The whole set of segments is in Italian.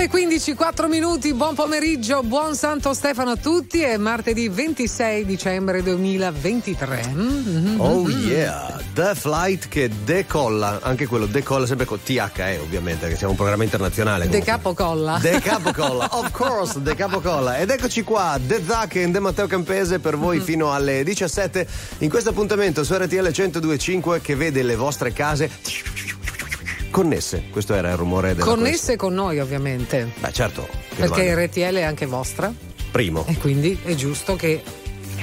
le 15, 4 minuti, buon pomeriggio, buon Santo Stefano a tutti. È martedì 26 dicembre 2023. Mm-hmm. Oh yeah, The Flight che decolla, anche quello decolla sempre con TH, eh, ovviamente, che siamo un programma internazionale. De capocolla. De capocolla, of course, De capocolla. Ed eccoci qua, The Zac e De Matteo Campese per voi mm-hmm. fino alle 17 in questo appuntamento su RTL 1025 che vede le vostre case Connesse, questo era il rumore della Connesse con noi ovviamente. Beh certo. Perché RTL è anche vostra. Primo. E quindi è giusto che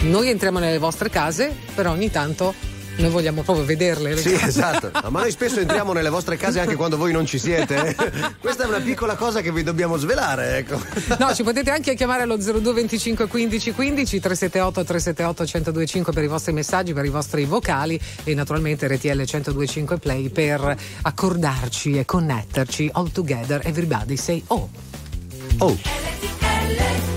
noi entriamo nelle vostre case, però ogni tanto noi vogliamo proprio vederle. Sì, esatto. No, ma noi spesso entriamo nelle vostre case anche quando voi non ci siete. Questa è una piccola cosa che vi dobbiamo svelare. Ecco. No, ci potete anche chiamare allo 02 25 15 15 378 378 1025 per i vostri messaggi, per i vostri vocali e naturalmente RTL 1025 Play per accordarci e connetterci all together. Everybody say oh. Oh.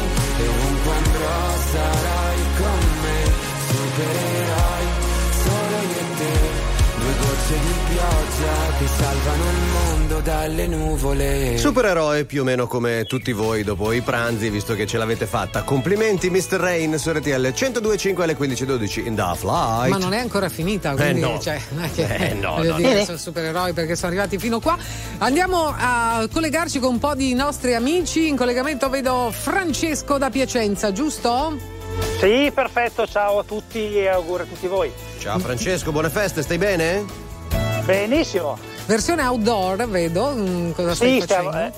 e ovunque andrò sarai con me, supereroi solo io e te. Due gocce di pioggia che salvano il mondo dalle nuvole. Supereroe più o meno come tutti voi dopo i pranzi, visto che ce l'avete fatta. Complimenti, Mr. Rain su RTL 1025 alle 15.12 in The Flight. Ma non è ancora finita, quindi eh no. cioè, non è che eh no, voglio no, dire, no. sono supereroi perché sono arrivati fino qua. Andiamo a collegarci con un po' di nostri amici. In collegamento vedo Francesco da Piacenza, giusto? Sì, perfetto, ciao a tutti e auguri a tutti voi. Ciao Francesco, buone feste, stai bene? Benissimo. Versione outdoor, vedo. Mm, Cosa stai Sì, facendo? sta, eh,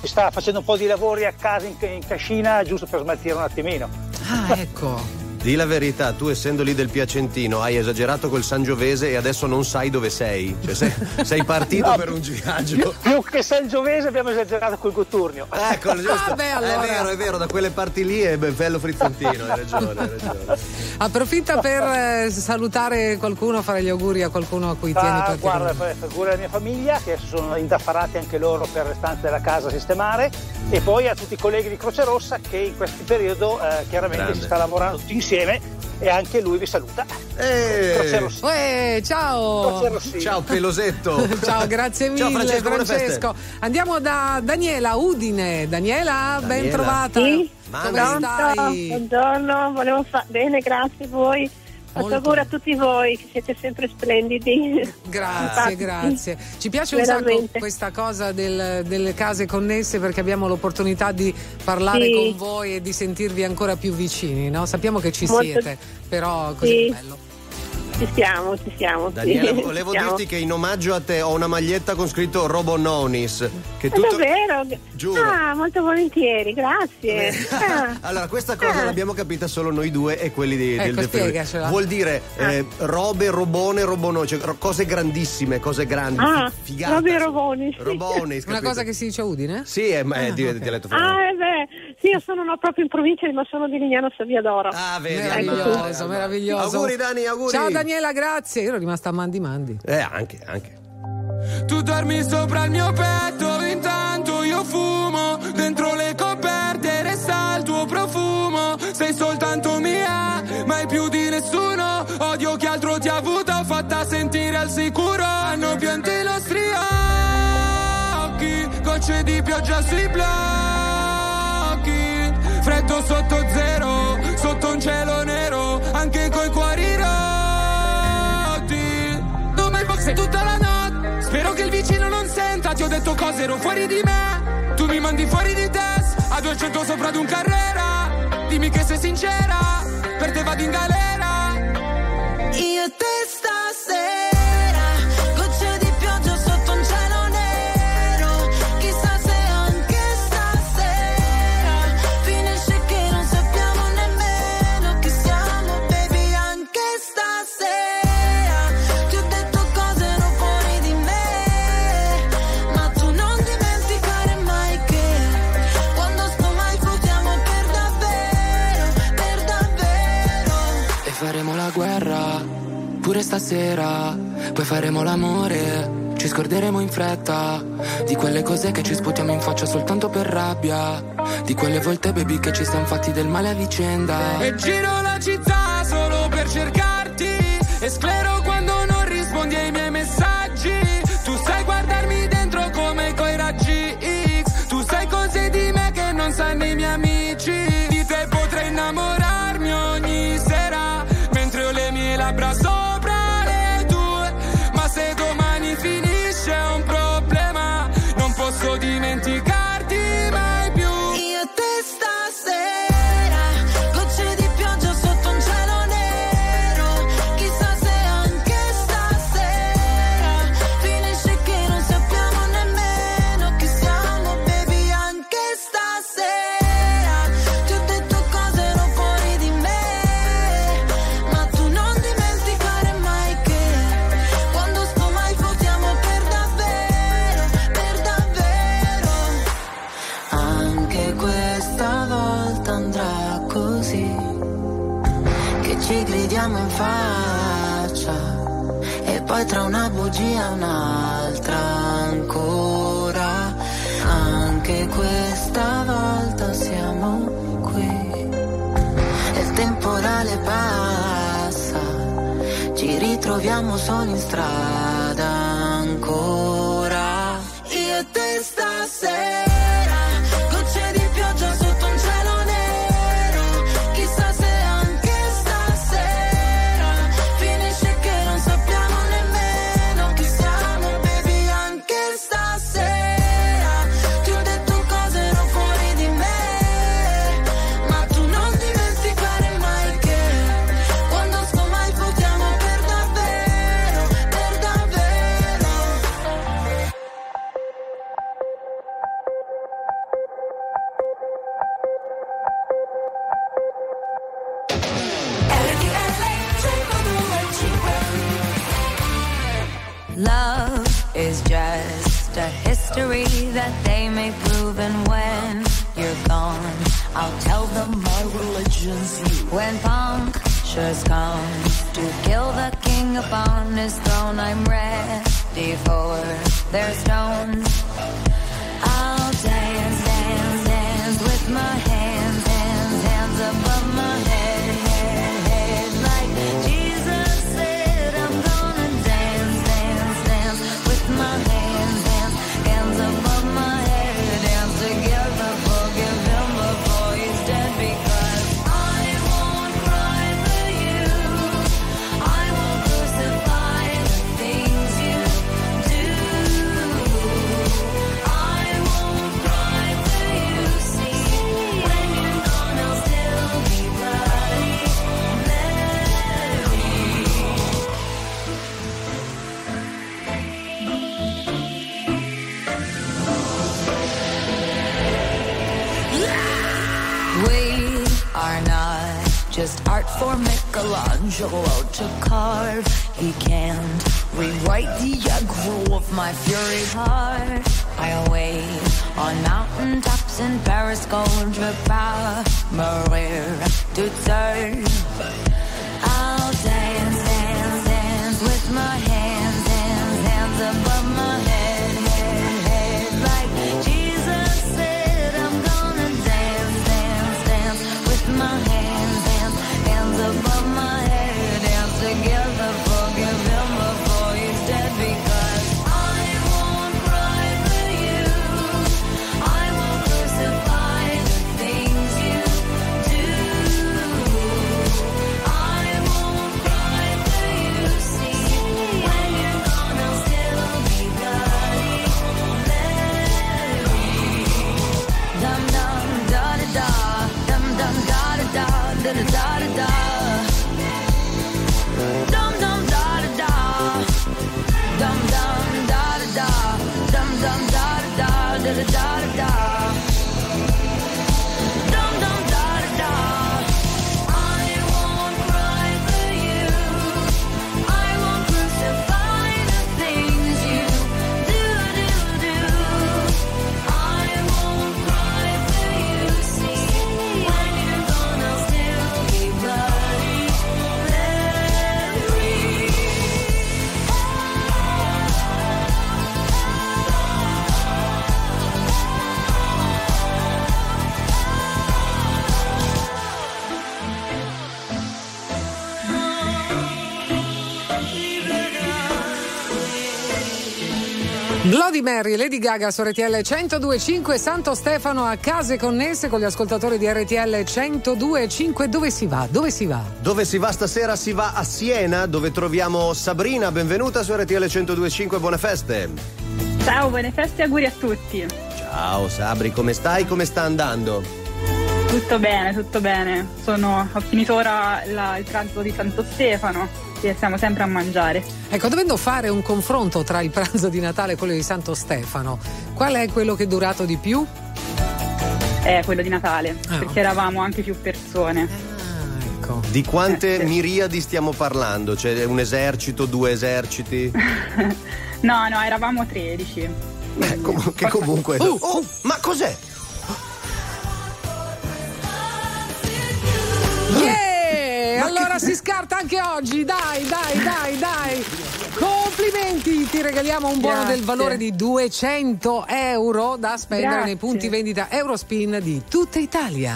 si sta facendo un po' di lavori a casa in, in cascina giusto per smaltire un attimino. Ah, ecco. Di la verità, tu essendo lì del Piacentino hai esagerato col Sangiovese e adesso non sai dove sei. Cioè, sei, sei partito No. per un viaggio. Più che Sangiovese abbiamo esagerato col Cotturnio. Ecco, giusto. Ah, beh, allora. È vero, è vero, da quelle parti lì è bello frizzantino, hai ragione, hai ragione. Approfitta per eh, salutare qualcuno, fare gli auguri a qualcuno a cui tieni Ah, particolarmente. guarda, per cura della mia famiglia che sono indaffarati anche loro per le stanze della casa a sistemare e poi a tutti i colleghi di Croce Rossa che in questo periodo eh, chiaramente Grande. si sta lavorando tutti insieme e anche lui vi saluta. Eh. Uè, ciao! Croce Rossini. ciao pelosetto. Ciao, grazie mille Ciao Francesco. Francesco. Andiamo da Daniela Udine. Daniela, ben Daniela. trovata. Sì, Come Pronto? stai? buongiorno, volevo fa- bene, grazie a voi. Molto. auguri a tutti voi che siete sempre splendidi. Grazie, Infatti. grazie. Ci piace un sacco Veramente. questa cosa del- delle case connesse perché abbiamo l'opportunità di parlare Sì. con voi e di sentirvi ancora più vicini, no? Sappiamo che ci Molto- siete, però così Sì. è bello. Ci siamo, ci siamo. Daniela, sì, volevo siamo. dirti che in omaggio a te ho una maglietta con scritto Robononis. Che È tutto... davvero? Giuro. Ah, molto volentieri, grazie. Ah. allora, questa cosa Ah. l'abbiamo capita solo noi due e quelli di, del Ecco, del spiegacela. Vuol dire Ah. eh, robe, robone, robonone, cioè cose grandissime, cose grandi, Ah, fi- figate. robe roboni, sì. Robonis, Una cosa che si dice a Udine? Sì, è, ma è di- Ah, ok. dialetto francese. Ah, eh beh, sì, io sono no, proprio in provincia, ma sono di Lignano Sabbiadoro. Ah, vedi. Meraviglioso, allora. meraviglioso. Auguri Dani, auguri. Ciao Daniela, grazie. Io ero rimasta a mandi mandi. Eh, anche, anche. Tu dormi sopra il mio petto, intanto io fumo. Dentro le coperte resta il tuo profumo. Sei soltanto mia, mai più di nessuno. Odio chi altro ti ha avuto, fatta sentire al sicuro. Hanno pianto i nostri occhi, gocce di pioggia sui blocchi. Detto cose, ero fuori di me. Tu mi mandi fuori di test. A 200 sopra ad un carrera. Dimmi che sei sincera. Per te vado in galera. Io te pure stasera. Poi faremo l'amore, ci scorderemo in fretta. Di quelle cose che ci sputiamo in faccia soltanto per rabbia. Di quelle volte, baby, che ci siamo fatti del male a vicenda. E giro la città solo per cercarti. Soli in strada Bloody Mary, Lady Gaga su RTL 1025 Santo Stefano a case connesse con gli ascoltatori di RTL 1025. Dove si va? Dove si va? Dove si va stasera? Si va a Siena, dove troviamo Sabrina. Benvenuta su RTL 1025, buone feste. Ciao, buone feste e auguri a tutti. Ciao Sabri, come stai? Come sta andando? Tutto bene, tutto bene. Sono, ho finito ora la- il pranzo di Santo Stefano e stiamo sempre a mangiare. Ecco, dovendo fare un confronto tra il pranzo di Natale e quello di Santo Stefano, qual è quello che è durato di più? È quello di Natale, Ah, perché eravamo anche più persone. Ah, ecco. Di quante Eh, sì. miriadi stiamo parlando? C'è un esercito, due eserciti? No, no, eravamo 13. Eh, com- che comunque. Uh, oh, ma cos'è? Yeah! Si scarta anche oggi, dai, dai, dai, dai. Complimenti, ti regaliamo un buono Grazie. del valore di 200 euro da spendere Grazie. nei punti vendita Eurospin di tutta Italia.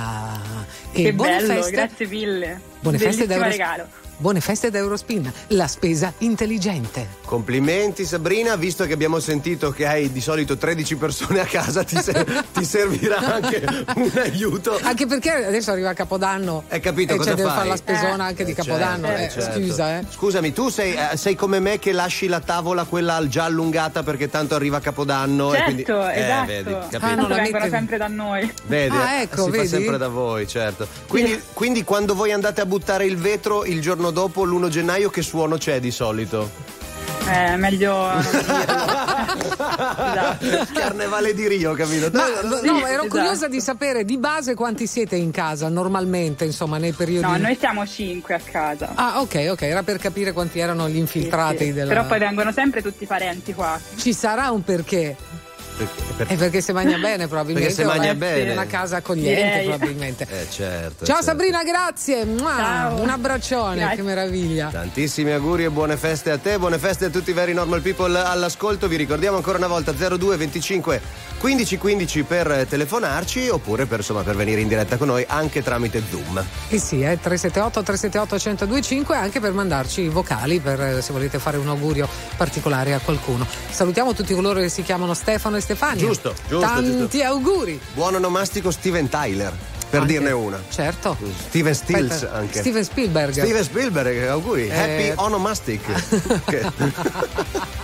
E Che buone bello, feste. grazie mille. Buone feste da Bellissimo Euros- regalo. Buone feste da Eurospin, la spesa intelligente. Complimenti Sabrina, visto che abbiamo sentito che hai di solito 13 persone a casa, ti, se- ti servirà anche un aiuto. Anche perché adesso arriva Capodanno. Hai capito e cosa c'è da fai? fare la spesona Eh. anche di Eh, Capodanno. certo, eh, certo. Scusa, eh. Scusami, tu sei, eh, sei come me che lasci la tavola quella già allungata perché tanto arriva Capodanno e quindi Certo, eh, esatto. vedi, capito? Ah, non la vengono metti- sempre da noi. Vedi, Ah, eh, ecco, si vedi? fa sempre da voi, certo. Quindi, quindi quando voi andate a buttare il vetro il giorno dopo, l'1 gennaio, che suono c'è di solito? Eh, meglio non. Esatto. Carnevale di Rio, capito? Ma no, ero esatto. curiosa di sapere di base quanti siete in casa normalmente, insomma, nei periodi. No, noi siamo cinque a casa. Ah, ok, ok, era per capire quanti erano gli infiltrati Sì, sì. della. Però poi vengono sempre tutti i parenti qua. Ci sarà un perché. Perché- perché- È perché si mangia bene, probabilmente. Perché si mangia bene. Una casa accogliente, Direi. probabilmente. Eh, certo. Ciao certo. Sabrina, grazie. Mua, Ciao. Un abbraccione, Grazie. che meraviglia. Tantissimi auguri e buone feste a te, buone feste a tutti i veri normal people all'ascolto. Vi ricordiamo ancora una volta 02 25 15 15 per telefonarci oppure per, insomma, per venire in diretta con noi anche tramite Zoom. Eh sì, eh, 378 378 1025 anche per mandarci i vocali per eh, se volete fare un augurio particolare a qualcuno. Salutiamo tutti coloro che si chiamano Stefano e Stefania. Giusto, giusto, Tanti giusto. auguri. Buon onomastico Steven Tyler, per Anche. dirne una. Certo. Steven Stills Aspetta, anche. Steven Spielberg. Steven Spielberg, auguri. Eh. Happy Onomastic. Che-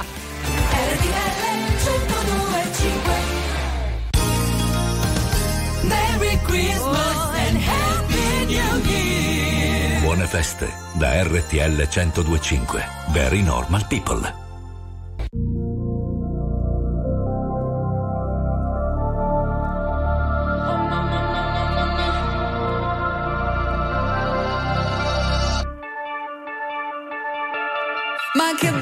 Merry Christmas and Happy New Year. Buone feste da RTL 1025. Very normal people. My kid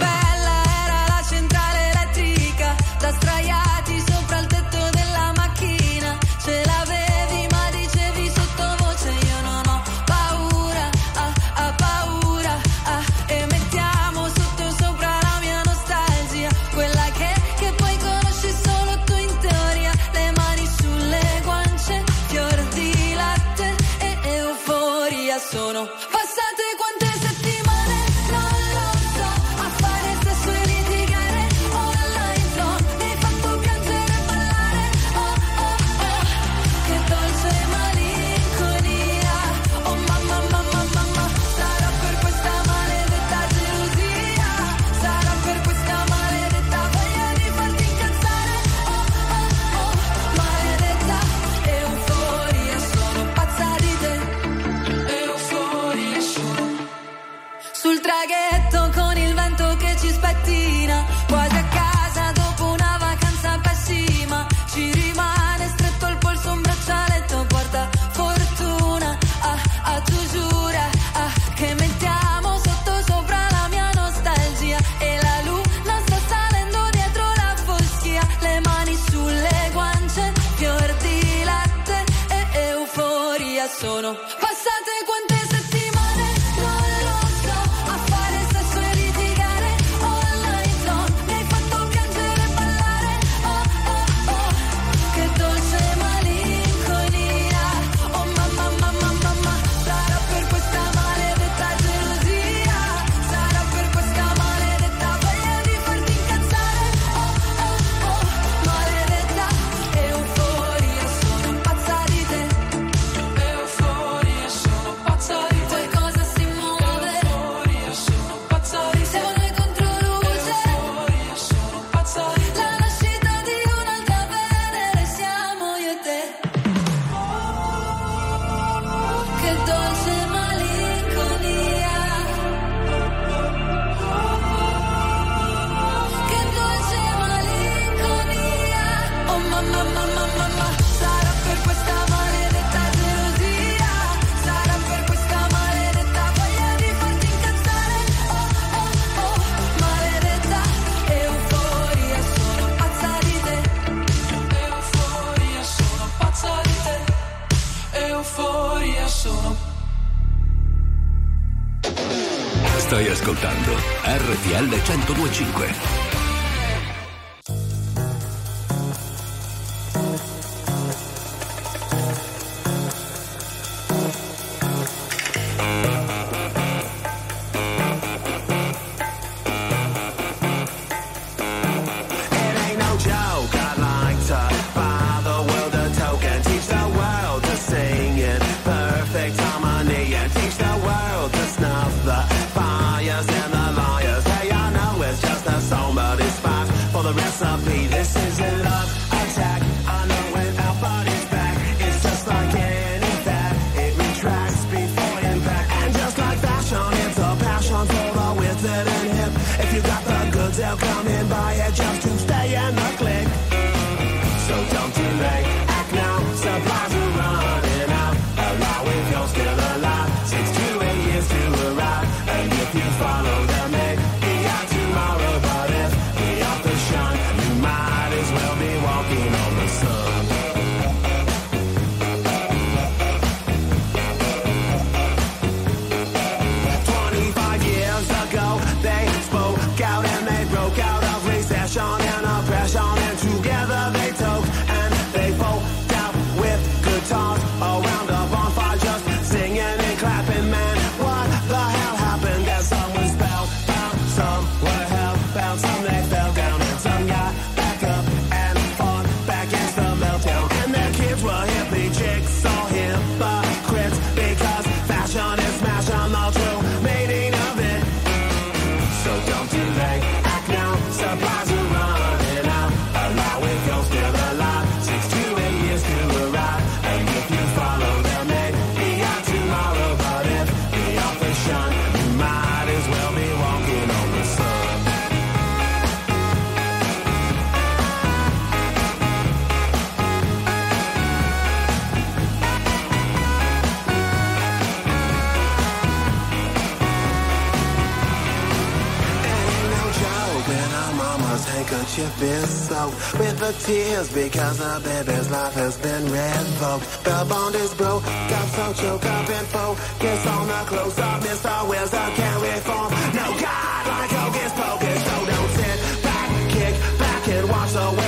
but you've been soaked with the tears because the baby's life has been revoked. The bond is broke, got so choked up and focus on the close up. Mr. Wisdom can't reform. No God like hocus pocus, so don't sit back, kick back and watch the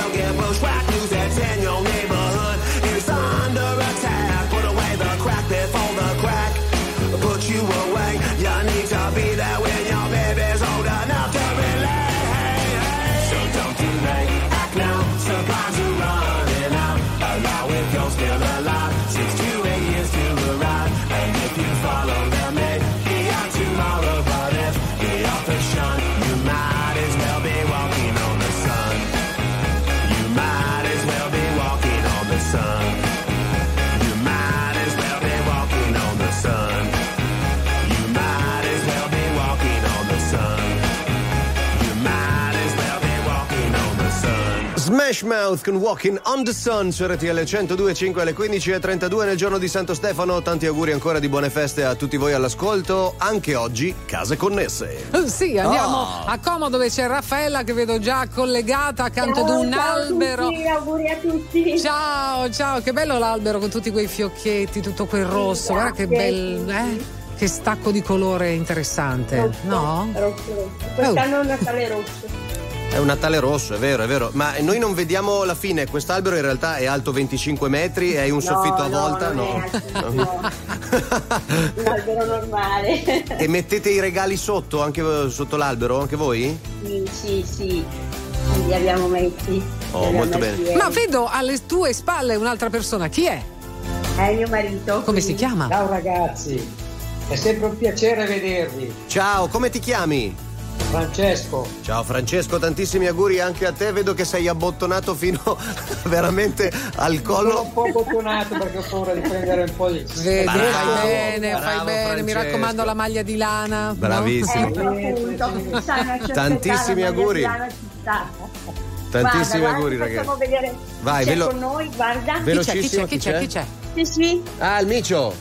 Smash Mouth con Walking on the Sun su RTL 102.5 alle 15.32 nel giorno di Santo Stefano. Tanti auguri ancora di buone feste a tutti voi all'ascolto. Anche oggi, case connesse. Eh, Sì, andiamo Oh. a Como dove c'è Raffaella che vedo già collegata accanto ad un albero. auguri a tutti. Ciao, ciao, che bello l'albero con tutti quei fiocchetti, tutto quel rosso. Guarda che grazie, bel. eh, Che stacco di colore interessante, no? Rosso, rosso. Quest'anno è un Natale rosso. È un Natale rosso, è vero, è vero. Ma noi non vediamo la fine. Quest'albero in realtà è alto 25 metri e hai un No, soffitto a no, volta? non è alto, no. Un albero normale. E mettete i regali sotto, anche eh, sotto l'albero, anche voi? sì, sì, sì. Li abbiamo messi. Oh, abbiamo molto messi bene. ieri. Ma vedo alle tue spalle un'altra persona. Chi è? È mio marito. Come si chiama? Ciao ragazzi, è sempre un piacere vedervi. Ciao, come ti chiami? Francesco, Ciao Francesco, tantissimi auguri anche a te. Vedo che sei abbottonato fino veramente al sono collo. un po' bottonato perché ho paura di prendere un po' di... Vedi, Bravo, fai bene, fai bravo, bene. Mi Francesco. raccomando la maglia di lana. no? Bravissimo. Ecco appunto, sanno, ci Tantissimi auguri. sta. Tantissimi Guarda, auguri, guarda, ragazzi. Facciamo vedere Vai, chi c'è velo- con noi, guarda. Chi c'è, chi Velocissimo, c'è, chi c'è, chi c'è? Sì, sì. Ah, il Micio.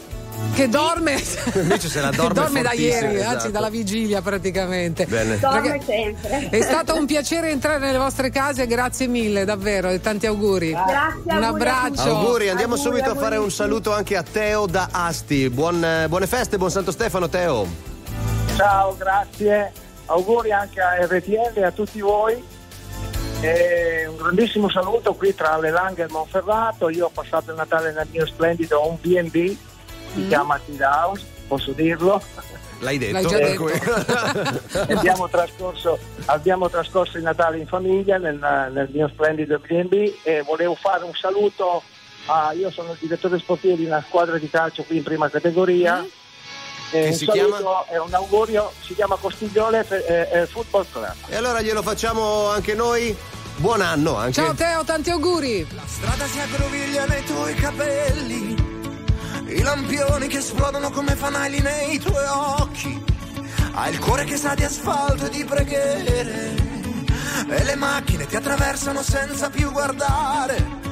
Che dorme. Invece se la dorme dorme da ieri, esatto. anzi dalla vigilia praticamente. Bene. Dorme sempre. È stato un piacere entrare nelle vostre case, grazie mille, davvero, e tanti auguri. Grazie, Un auguri a abbraccio. Auguri, andiamo Auguri, subito a auguri. fare un saluto anche a Teo da Asti. Buon, eh, buone feste, buon Santo Stefano, Teo. Ciao, grazie. Auguri anche a RTL e a tutti voi. E un grandissimo saluto qui tra le Langhe e il Monferrato. Io ho passato il Natale nel mio splendido un B&B, si chiama Kid House, posso dirlo. L'hai detto. L'hai già Ecco. abbiamo, trascorso, abbiamo trascorso il Natale in famiglia nel, nel mio splendido B&B e volevo fare un saluto a, io sono il direttore sportivo di una squadra di calcio qui in prima categoria Mm. e Che un si saluto chiama? e un augurio si chiama Costigliole eh, eh, Football Club E allora glielo facciamo anche noi. Buon anno anche. Ciao Teo, tanti auguri. La strada si aggroviglia nei tuoi capelli, i lampioni che esplodono come fanali nei tuoi occhi. Hai il cuore che sa di asfalto e di preghiere, e le macchine ti attraversano senza più guardare.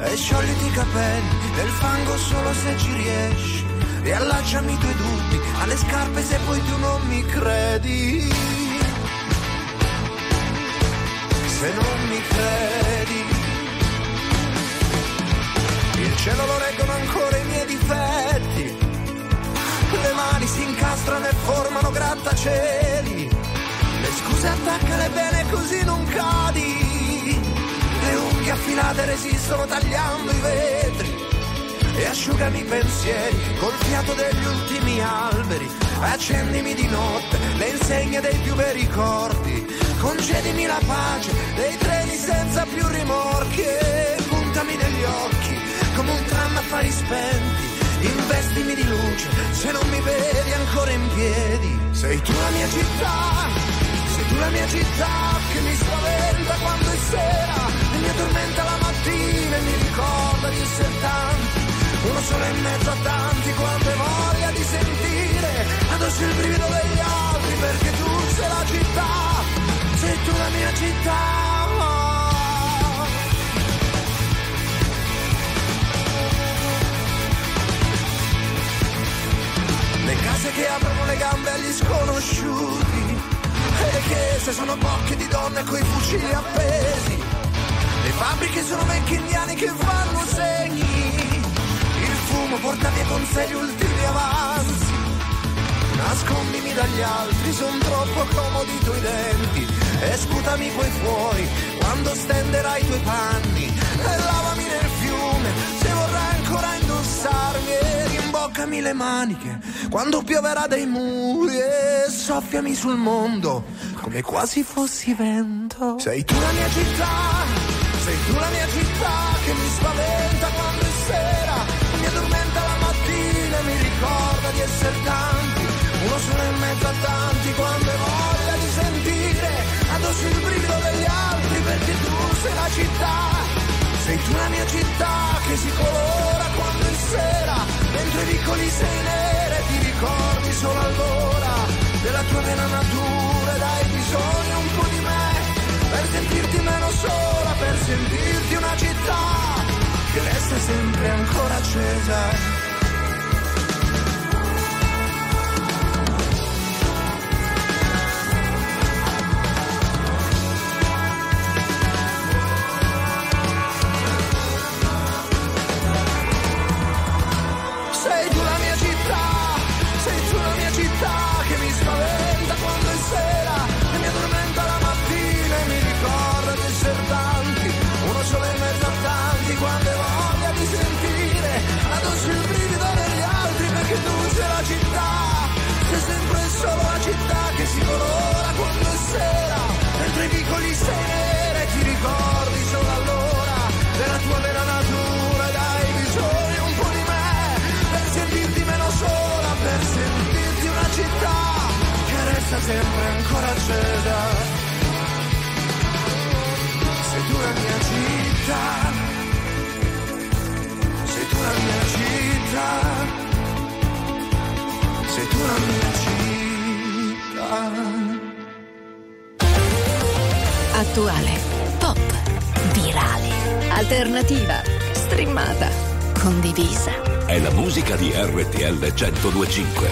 E sciogliti i capelli nel fango solo se ci riesci. E allacciami i tuoi dubbi alle scarpe se poi tu non mi credi. Se non mi credi. Cielo lo reggono ancora i miei difetti. Le mani si incastrano e formano grattacieli. Le scuse attaccale bene così non cadi. Le unghie affilate resistono tagliando i vetri. E asciugami i pensieri col fiato degli ultimi alberi. Accendimi di notte le insegne dei più bei ricordi. Concedimi la pace dei treni senza più rimorchi. E puntami negli occhi come un tram a fari spenti. Investimi di luce se non mi vedi ancora in piedi. Sei tu la mia città, sei tu la mia città che mi spaventa quando è sera e mi addormenta la mattina e mi ricorda di essere tanti. Uno solo in mezzo a tanti quante voglia di sentire addosso il brivido degli altri perché tu sei la città, sei tu la mia città. Le case che aprono le gambe agli sconosciuti, E le chiese sono bocche di donne coi fucili appesi. Le fabbriche sono vecchi indiani che fanno segni. Il fumo porta via con sé gli ultimi avanzi. Nascondimi dagli altri, son troppo comodi i tuoi denti. E sputami poi fuori quando stenderai i tuoi panni. E lavami nel fiume se vorrai ancora indossarmi. Rimboccami le maniche quando pioverà dai muri. E soffiami sul mondo come quasi fossi vento. Sei tu la mia città, sei tu la mia città che mi spaventa quando è sera. Mi addormenta la mattina e mi ricorda di essere tanti. Uno solo in mezzo a tanti quando hai voglia di sentire addosso il brivido degli altri perché tu sei la città. Sei tu la mia città che si colora quando è sera, mentre i vicoli sei nera e ti ricordi solo allora della tua vera natura ed hai bisogno un po' di me per sentirti meno sola, per sentirti una città che resta sempre ancora accesa. 1025.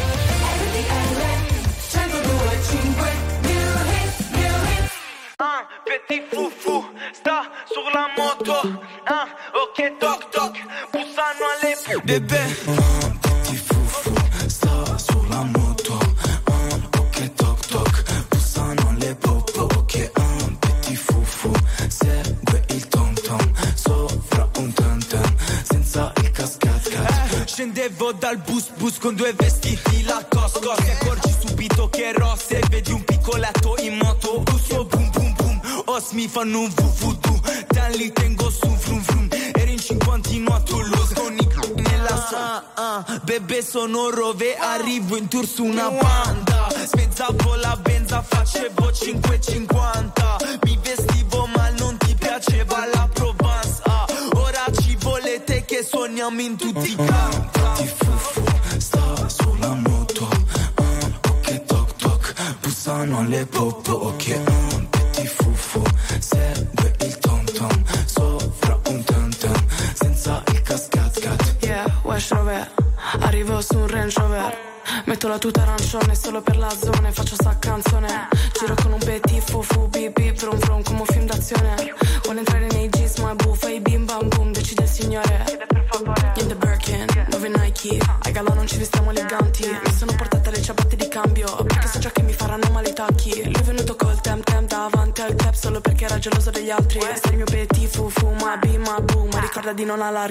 Tour su una banda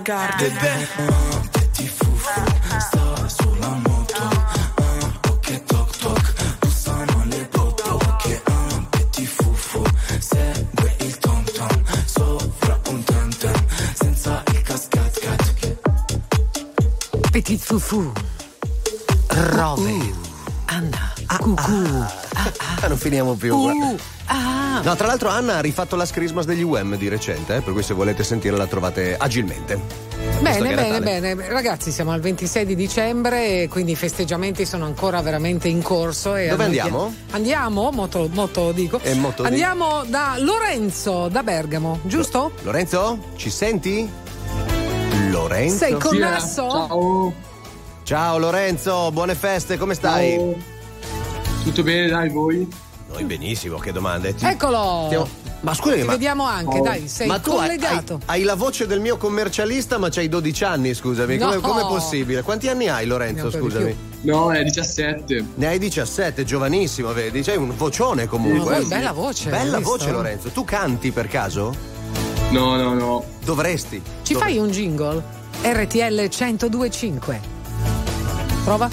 non allargarti Bebè, un petit foufou sta sulla moto. Un ok toc toc, bussano le popo. Ok, un petit foufou segue il tom tom sopra un tam tam senza il cascat cat. Petit Fufu. Rove. Anna. Cucù. Ah, non finiamo più. Uh, ah. No, tra l'altro Anna ha rifatto la Christmas degli UM di recente, eh, per cui se volete sentirla la trovate agilmente. Bene, bene, bene. Ragazzi, siamo al 26 di dicembre e quindi i festeggiamenti sono ancora veramente in corso. E Dove andiamo? Andiamo, molto, molto dico. E molto di- andiamo da Lorenzo, da Bergamo, giusto? Lorenzo, ci senti? Lorenzo? Sei connesso? Ciao. Ciao Lorenzo, buone feste, come stai? Tutto bene, dai, voi? Noi benissimo, che domande. Ti- Eccolo! stiamo- Ma scusami, Ti ma... vediamo anche, Oh. dai, sei ma tu hai- collegato. Hai, hai la voce del mio commercialista, ma c'hai 12 anni, scusami. No. Come, com'è possibile? Quanti anni hai, Lorenzo? Scusami. No, è 17. Ne hai 17, giovanissimo, vedi? C'hai un vocione comunque. Ma poi eh. bella voce, Bella voce, Lorenzo. Tu canti per caso? No, no, no. Dovresti. Ci Dov- fai un jingle? RTL 1025. Prova?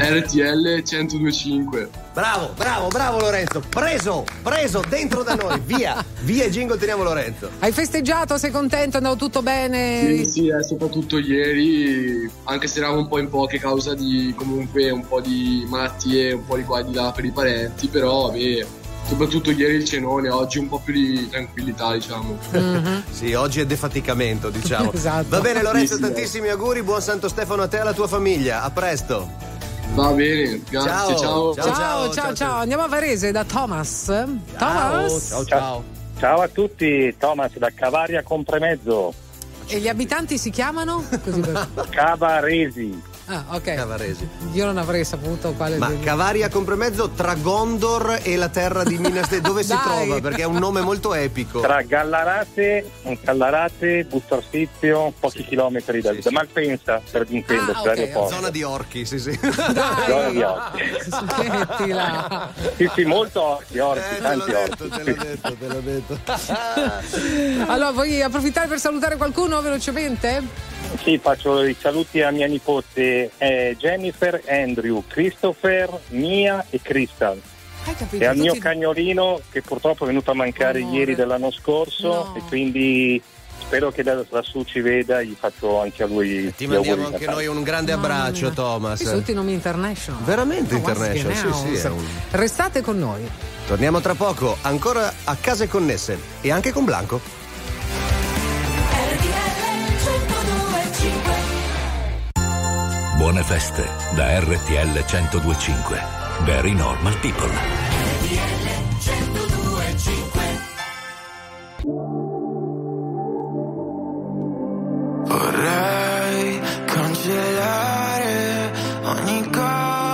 RTL 1025. Bravo, bravo, bravo Lorenzo. Preso, preso dentro da noi. Via, via jingle, teniamo Lorenzo. Hai festeggiato? Sei contento? È andato tutto bene? Sì, sì, eh, soprattutto ieri, anche se eravamo un po' in poche a causa di comunque un po' di malattie, un po' di qua e di là per i parenti, però vabbè, soprattutto ieri il cenone, oggi un po' più di tranquillità, diciamo. Sì, oggi è defaticamento, diciamo. Esatto. Va bene Lorenzo, Sì, sì, tantissimi auguri, buon Santo Stefano a te e alla tua famiglia. A presto. Va bene, grazie, Ciao. ciao. Ciao, ciao, ciao, ciao. Andiamo a Varese da Thomas. Thomas? Ciao, ciao. Ciao a tutti, Thomas da Cavaria Compremezzo, E gli abitanti si chiamano? Così per- Cavaresi. Ah, ok. Cavaresi. Io non avrei saputo quale. Ma degli- Cavaria compremezzo tra Gondor e la terra di Minas Tirith. Dove si Dai. trova? Perché è un nome molto epico. Tra Gallarate, Gallarate, Bustorsizio, pochi chilometri da, da Malpensa, per intenderci, Ah, ok, l'aeroporto. Zona di orchi, sì, sì. Zona di orti. Smettila. Sì, sì, molto orti, orti, Eh, te l'ho tanti detto, orti. te l'ho detto, te l'ho detto. Allora, vuoi approfittare per salutare qualcuno velocemente? Sì, faccio i saluti a mia nipote eh, Jennifer, Andrew, Christopher, Mia e Crystal. Hai capito? E al mio cagnolino che purtroppo è venuto a mancare Amore. ieri dell'anno scorso No. e quindi spero che da lassù ci veda, gli faccio anche a lui Ti gli auguri mandiamo di anche noi un grande abbraccio, Questi Thomas. sono tutti nomi international. Veramente Oh, what's international, sì, sì, è un- Restate con noi. Torniamo tra poco, ancora a case connesse e anche con Blanco. Buone feste da RTL 1025. Very normal people. Vorrei cancellare ogni cosa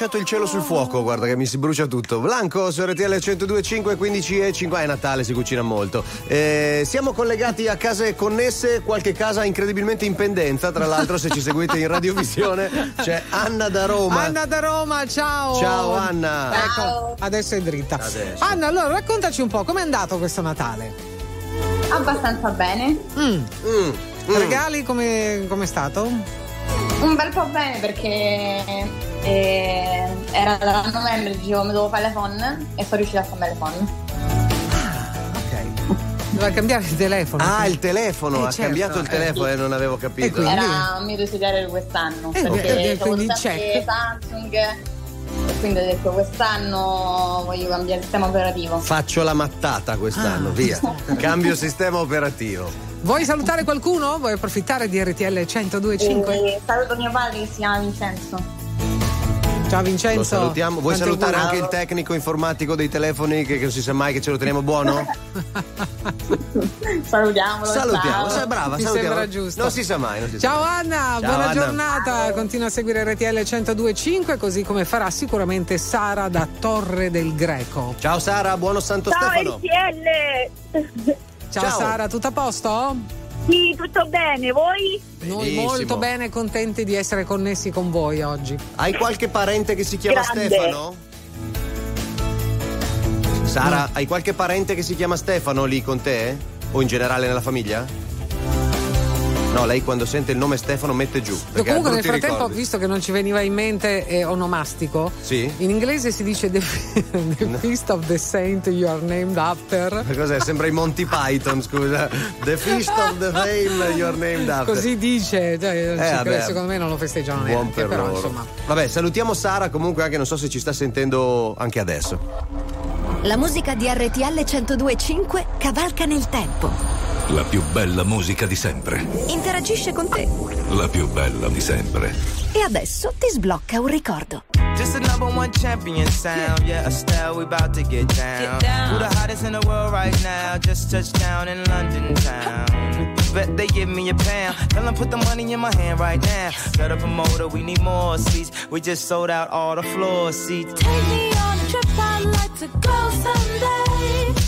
lasciato il cielo sul fuoco, guarda che mi si brucia tutto. Blanco su RTL 102.5, 15 e 5. È Natale, si cucina molto. Eh, siamo collegati a case connesse, qualche casa incredibilmente in pendenza. Tra l'altro, se ci seguite in radiovisione, c'è Anna da Roma. Anna da Roma, ciao! Ciao Anna. Ecco, adesso è dritta. Adesso. Anna, allora raccontaci un po' com'è andato questo Natale. Abbastanza bene. Mm. Regali come è stato? Un bel po' bene perché eh, era da novembre, dicevo, mi dovevo fare le phone e sono riuscita a farmi le phone. Doveva cambiare il telefono. Ah, il telefono, Eh, ha certo. cambiato il Eh, telefono e non avevo capito. Era un mio desiderio di quest'anno. Eh, perché ho quindi check. Samsung quindi ho detto quest'anno voglio cambiare il sistema operativo. Faccio la mattata quest'anno, Ah. via. Cambio sistema operativo. Vuoi salutare qualcuno? Vuoi approfittare di RTL 102.5? E saluto mio padre che si chiama Vincenzo. Ciao Vincenzo. Lo salutiamo. Vuoi Tanti salutare auguri. anche il tecnico informatico dei telefoni che, che non si sa mai che ce lo teniamo buono? Salutiamolo. Salutiamo, ciao. sei brava, Mi salutiamo. sembra giusto. Non si sa mai. Non si sa Ciao mai. Anna, Ciao, buona Anna. giornata. Continua a seguire RTL 102.5 così come farà sicuramente Sara da Torre del Greco. Ciao Sara, buono Santo Ciao Stefano. RTL! Ciao, Ciao. Sara, tutto a posto? Sì, tutto bene, voi? Noi Benissimo. molto bene, contenti di essere connessi con voi oggi. Hai qualche parente che si chiama Grande. Stefano? Sara, hai qualche parente che si chiama Stefano lì con te? O in generale nella famiglia? No, lei quando sente il nome Stefano mette giù. Comunque nel frattempo, ricordi. visto che non ci veniva in mente eh, onomastico, Sì? in inglese si dice The, the Feast of the Saint You are named after. Ma cos'è? Sembra i Monty Python, scusa. The Feast of the Fame You're Named After. Così dice, cioè, Eh, vabbè. credo, secondo me non lo festeggiano Buon neanche, per però loro. insomma. Vabbè, salutiamo Sara comunque anche non so se ci sta sentendo anche adesso. La musica di RTL 1025 cavalca nel tempo. La più bella musica di sempre. Interagisce con te. La più bella di sempre. E adesso ti sblocca un ricordo. Just the number one champion sound. Yeah, Estelle, we about to get down. Who the hottest in the world right now? Just touched down in London town. Bet they give me a pound. Tell them put the money in my hand right now. Got a promoter, we need more seats. We just sold out all the floor seats. Take me on a trip, I'd like to go someday.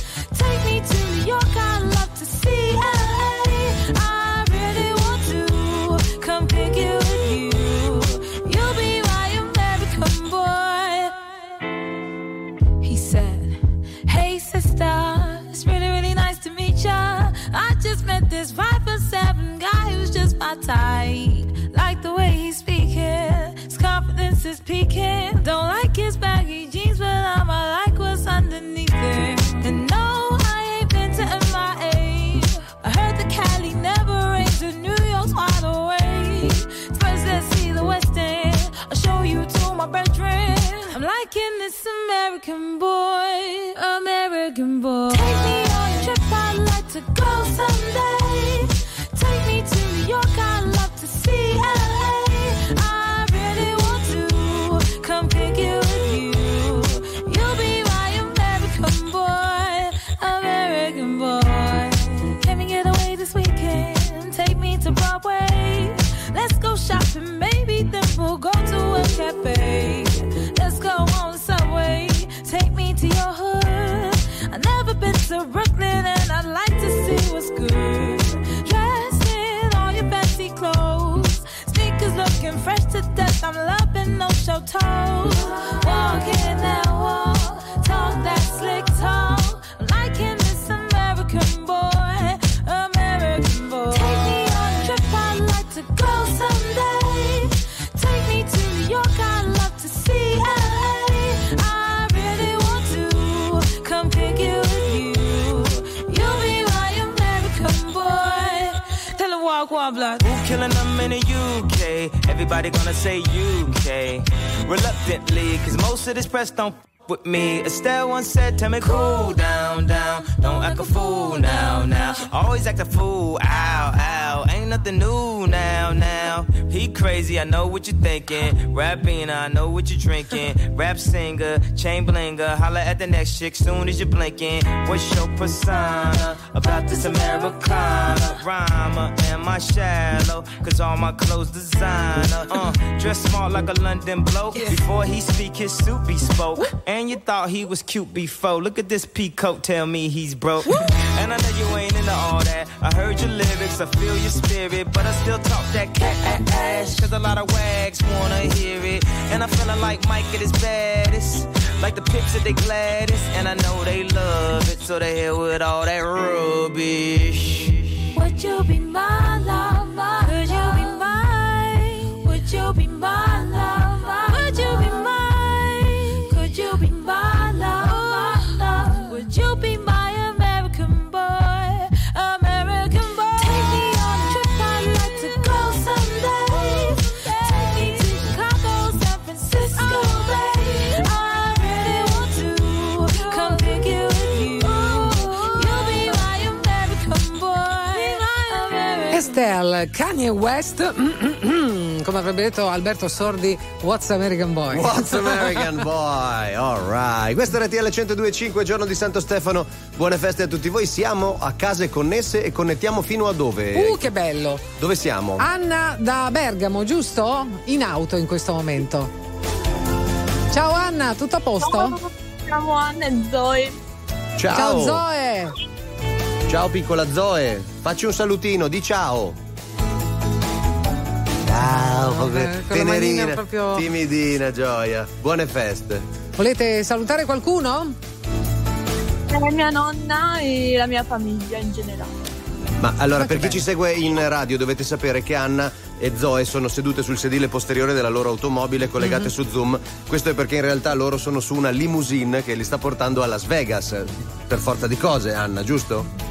This press don't f- with me. Estelle once said, Tell me cool down, down. Don't act a fool now, now. Always act a fool, ow, ow. Ain't nothing new now, now. He crazy, I know what you're thinking. Rapping, I know what you're drinking. Rap singer, chain blinger. Holla at the next chick soon as you're blinking. What's your persona about this Americana? Rhymer, am I shallow? Cause all my clothes designer. Uh, dress smart like a London bloke. Before he speak, his suit be spoke. And you thought he was cute before. Look at this peacoat, tell me he's broke. And I know you ain't into all that. I heard your lyrics, I feel your spirit, but I still talk that cat ass. Cause a lot of wags wanna hear it. And I'm feeling like Mike at his baddest. Like the pips at they gladdest. And I know they love it, so they hell with all that rubbish. Would you be my lover? Kanye West, come avrebbe detto Alberto Sordi, What's American Boy? What's American Boy? Alright, questo è RTL 1025, giorno di Santo Stefano. Buone feste a tutti voi. Siamo a case connesse e connettiamo fino a dove? Uh, che bello! Dove siamo? Anna da Bergamo, giusto? In auto in questo momento. Ciao Anna, tutto a posto? Siamo Anna e Zoe. Ciao. Ciao Zoe! Ciao piccola Zoe, facci un salutino, di ciao. Ciao, manina tenerina, proprio- timidina Gioia. Buone feste. Volete salutare qualcuno? La mia nonna e la mia famiglia in generale. Ma allora, per chi ci segue in radio, dovete sapere che Anna e Zoe sono sedute sul sedile posteriore della loro automobile collegate Mhm. su Zoom. Questo è perché in realtà loro sono su una limousine che li sta portando a Las Vegas. Per forza di cose, Anna, giusto?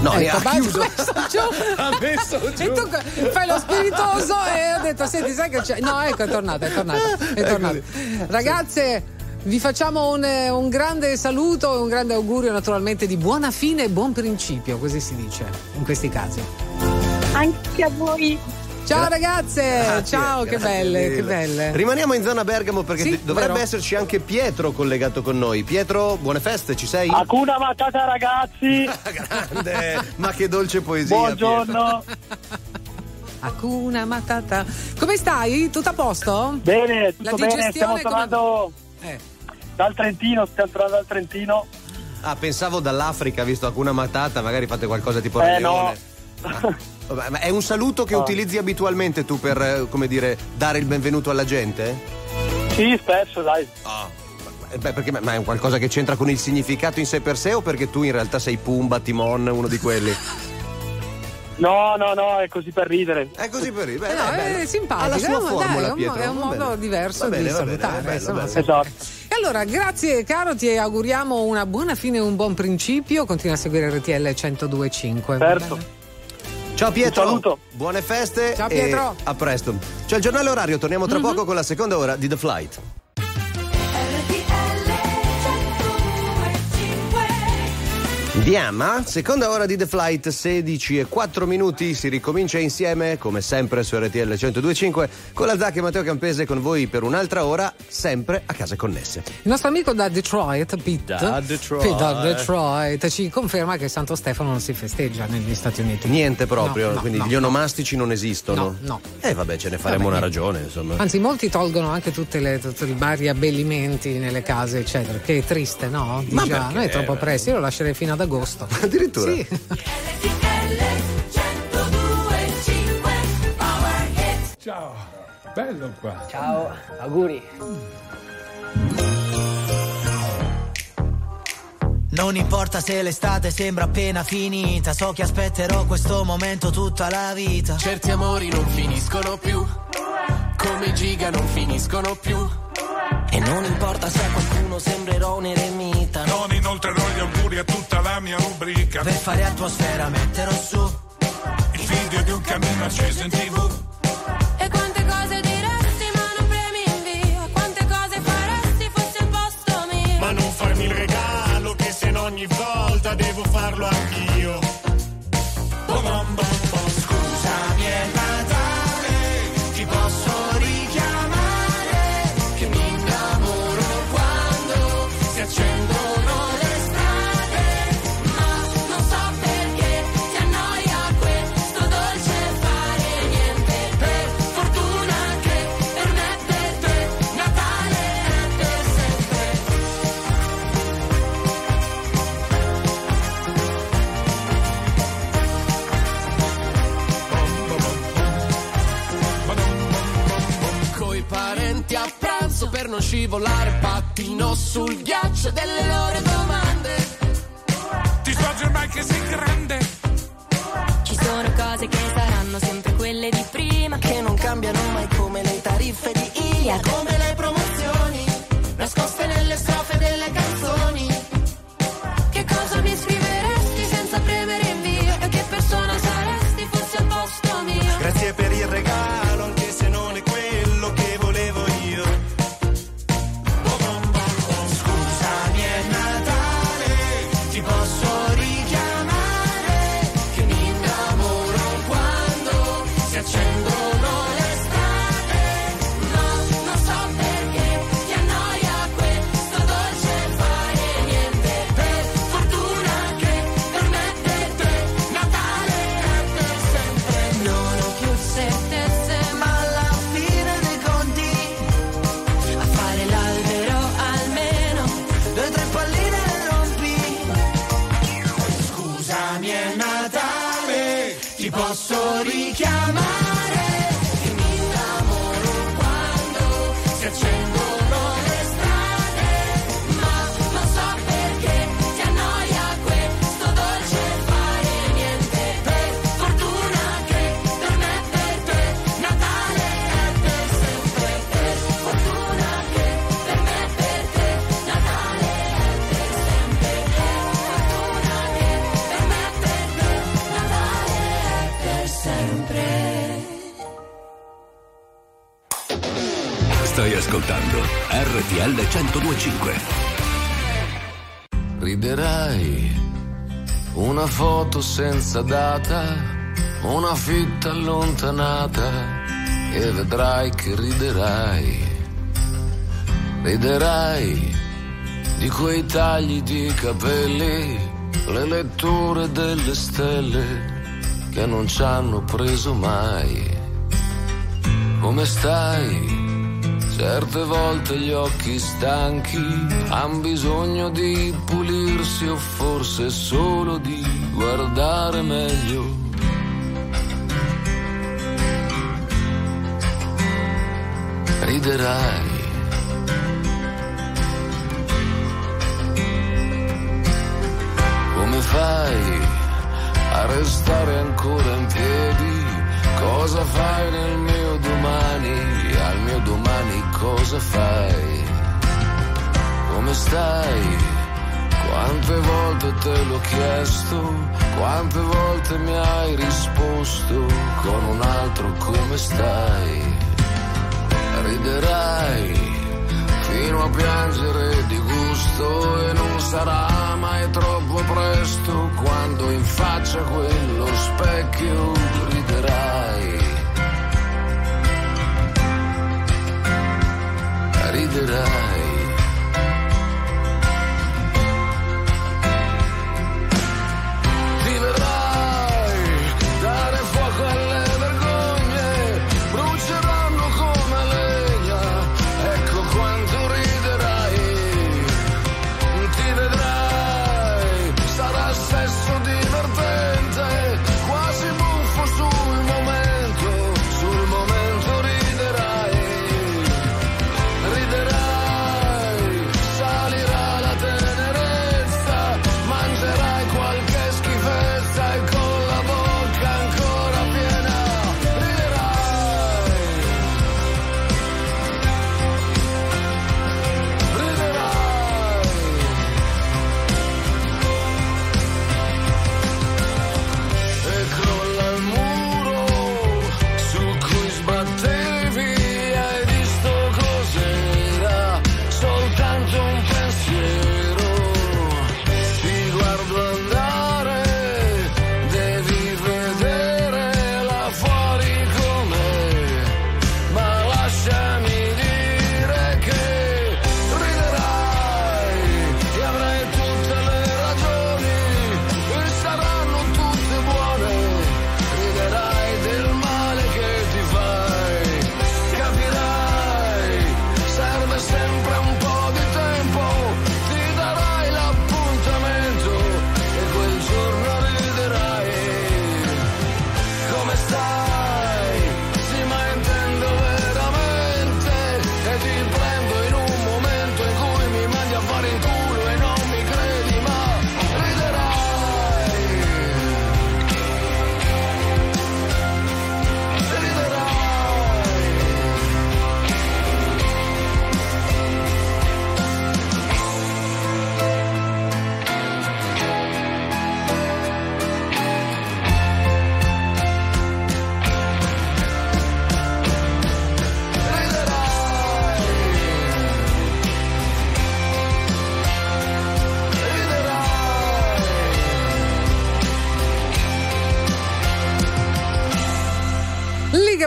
No, Ecco, ha chiuso. Ha messo giù. E tu fai lo spiritoso e ho detto, senti, sai che c'è? No, ecco, è tornata, è tornata, è tornata. Ragazze, vi facciamo un, un grande saluto e un grande augurio naturalmente di buona fine e buon principio, così si dice in questi casi. Anche a voi. Ciao ragazze, Grazie, ciao, che grazie belle, mille. che belle. Rimaniamo in zona Bergamo perché Sì, dovrebbe vero. esserci anche Pietro collegato con noi. Pietro, buone feste, ci sei? Hakuna Matata ragazzi. Grande, ma che dolce poesia. Buongiorno. Hakuna Matata. Come stai? Tutto a posto? Bene, La tutto bene, stiamo come- tornando Eh. dal Trentino, stiamo tornando dal Trentino. Ah, pensavo dall'Africa, visto alcuna matata, magari fate qualcosa tipo Eh, Re no. Vabbè, ma è un saluto che No. utilizzi abitualmente tu per, eh, come dire, dare il benvenuto alla gente? Sì, spesso, dai. Eh, Beh, perché, ma è un qualcosa che c'entra con il significato in sé per sé o perché tu in realtà sei Pumba, Timon, uno di quelli? No, no, no, è così per ridere. È così per ridere. Eh no, è simpatico, Ha la sua è un- dai, formula, è un, Pietro, è un modo bene. diverso bene, di bene, salutare. è bello, bello. Esatto. E allora, grazie caro, ti auguriamo una buona fine e un buon principio. Continua a seguire RTL 1025. va Certo. Ciao Pietro. Un saluto. Buone feste. Ciao, e Pietro. A presto. C'è il giornale orario, torniamo tra Mhm. poco con la seconda ora di The Flight. Diama, seconda ora di The Flight, 16 e 4 minuti, si ricomincia insieme, come sempre su RTL 1025, con la Zac e Matteo Campese con voi per un'altra ora, sempre a case connesse. Il nostro amico da Detroit, Pete, Da Detroit. Pete da Detroit, ci conferma che Santo Stefano non si festeggia negli Stati Uniti. Niente proprio, No, no, quindi no, gli onomastici non esistono. No, no. E vabbè, ce ne faremo Vabbè, una ragione, insomma. Anzi, molti tolgono anche tutte le, tutti i vari abbellimenti nelle case, eccetera. Che è triste, no? Ma già, non è troppo presto, io lo lascerei fino ad agosto. Addirittura? Sì. Ciao, bello qua. Ciao, auguri. Non importa se l'estate sembra appena finita, so che aspetterò questo momento tutta la vita. Certi amori non finiscono più, come giga non finiscono più. E non importa se a qualcuno sembrerò un eremita. Non inoltrerò gli auguri a tutta la mia rubrica. Per fare atmosfera metterò su Il video di un cammino acceso in tv. E quante cose diresti ma non premi in via Quante cose faresti fosse il posto mio Ma non farmi il regalo che se no ogni volta devo farlo anch'io. Ghiaccio delle loro domande. Ti scorgi mai che sei grande? Ci sono cose che saranno sempre quelle di prima. Che non cambiano mai come le tariffe di IA. Come ascoltando RTL 1025. Riderai, una foto senza data, una fitta allontanata e vedrai che riderai. Riderai di quei tagli di capelli, le letture delle stelle che non ci hanno preso mai. Come stai? Certe volte gli occhi stanchi han bisogno di pulirsi o forse solo di guardare meglio. Riderai. Come fai a restare ancora in piedi? Cosa fai nel mio domani? Al mio domani cosa fai? Come stai? Quante volte te l'ho chiesto, quante volte mi hai risposto con un altro come stai? Riderai fino a piangere di gusto e non sarà mai troppo presto quando in faccia quello specchio riderai. Riderai. Ti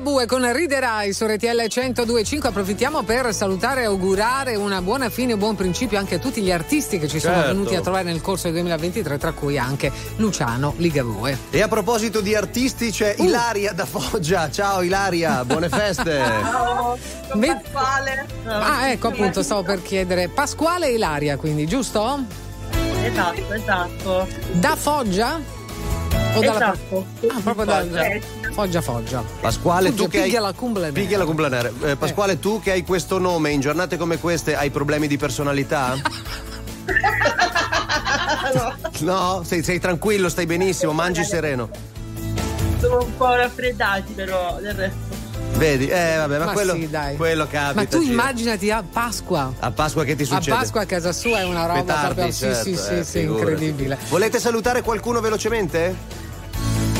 Ligabue con Riderai su RTL 1025 approfittiamo per salutare e augurare una buona fine e buon principio anche a tutti gli artisti che ci sono Certo. venuti a trovare nel corso del 2023 tra cui anche Luciano Ligabue. E a proposito di artisti c'è Uh. Ilaria da Foggia. Ciao Ilaria, buone feste. Ciao, sono Pasquale. Ah ecco appunto stavo per chiedere Pasquale e Ilaria quindi giusto? Esatto, esatto. Da Foggia? O dalla Esatto. Ah proprio da, da- Eh, Foggia Foggia. Pasquale, Foggia, tu che hai. piglia la cumblanera. Piglia la cumblanera. Eh, Pasquale, tu che hai questo nome in giornate come queste hai problemi di personalità? No, sei, sei tranquillo, stai benissimo, mangi sereno. Sono un po' raffreddati, però del resto. Vedi? Eh, vabbè, ma, Ma quello, sì, dai. quello capita. Ma tu immaginati a Pasqua. A Pasqua che ti A succede? Pasqua a casa sua è una roba Petardi, proprio sì, certo, sì, sì, eh, sì, figurati. incredibile. Volete salutare qualcuno velocemente?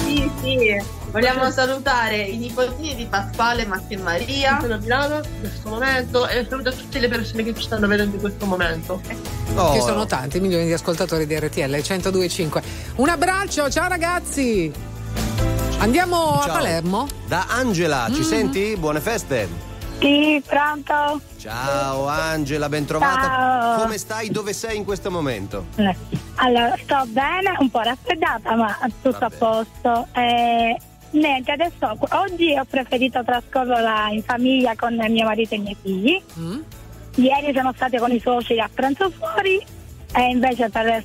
Sì, sì. Vogliamo salutare i nipotini di Pasquale, Matteo e Maria. Sono a Milano in questo momento e saluto tutte le persone che ci stanno vedendo in questo momento. Oh. Che sono tanti milioni di ascoltatori di RTL 1025. Un abbraccio, ciao ragazzi. Andiamo a Ciao. Palermo. Da Angela, ci Mm. senti? Buone feste. Sì, pronto? Ciao Angela, ben trovata. Ciao. Come stai? Dove sei in questo momento? Allora, sto bene, un po' raffreddata, ma tutto a posto. Eh, niente, adesso oggi ho preferito trascorrerla in famiglia con mio marito e i miei figli. Mm. Ieri sono state con i suoceri a pranzo fuori e invece per,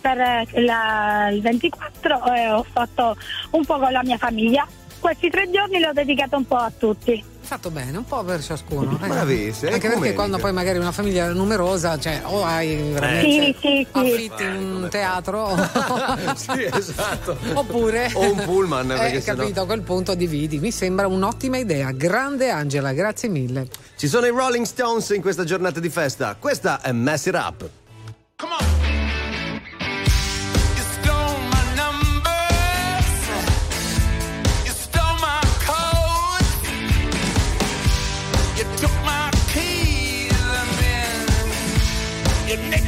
per la- il 24 eh, ho fatto un po' con la mia famiglia. Questi tre giorni li ho dedicato un po' a tutti. Fatto bene, un po' per ciascuno. eh. Bravissima, Anche perché quando poi magari una famiglia numerosa, cioè o hai veramente Sì, sì, sì. affitti un teatro sì, esatto. oppure O un pullman, perché eh, sennò- capito, a quel punto dividi. Mi sembra un'ottima idea. Grande Angela, grazie mille. Ci sono i Rolling Stones in questa giornata di festa. Questa è Mess It Up. You you nicked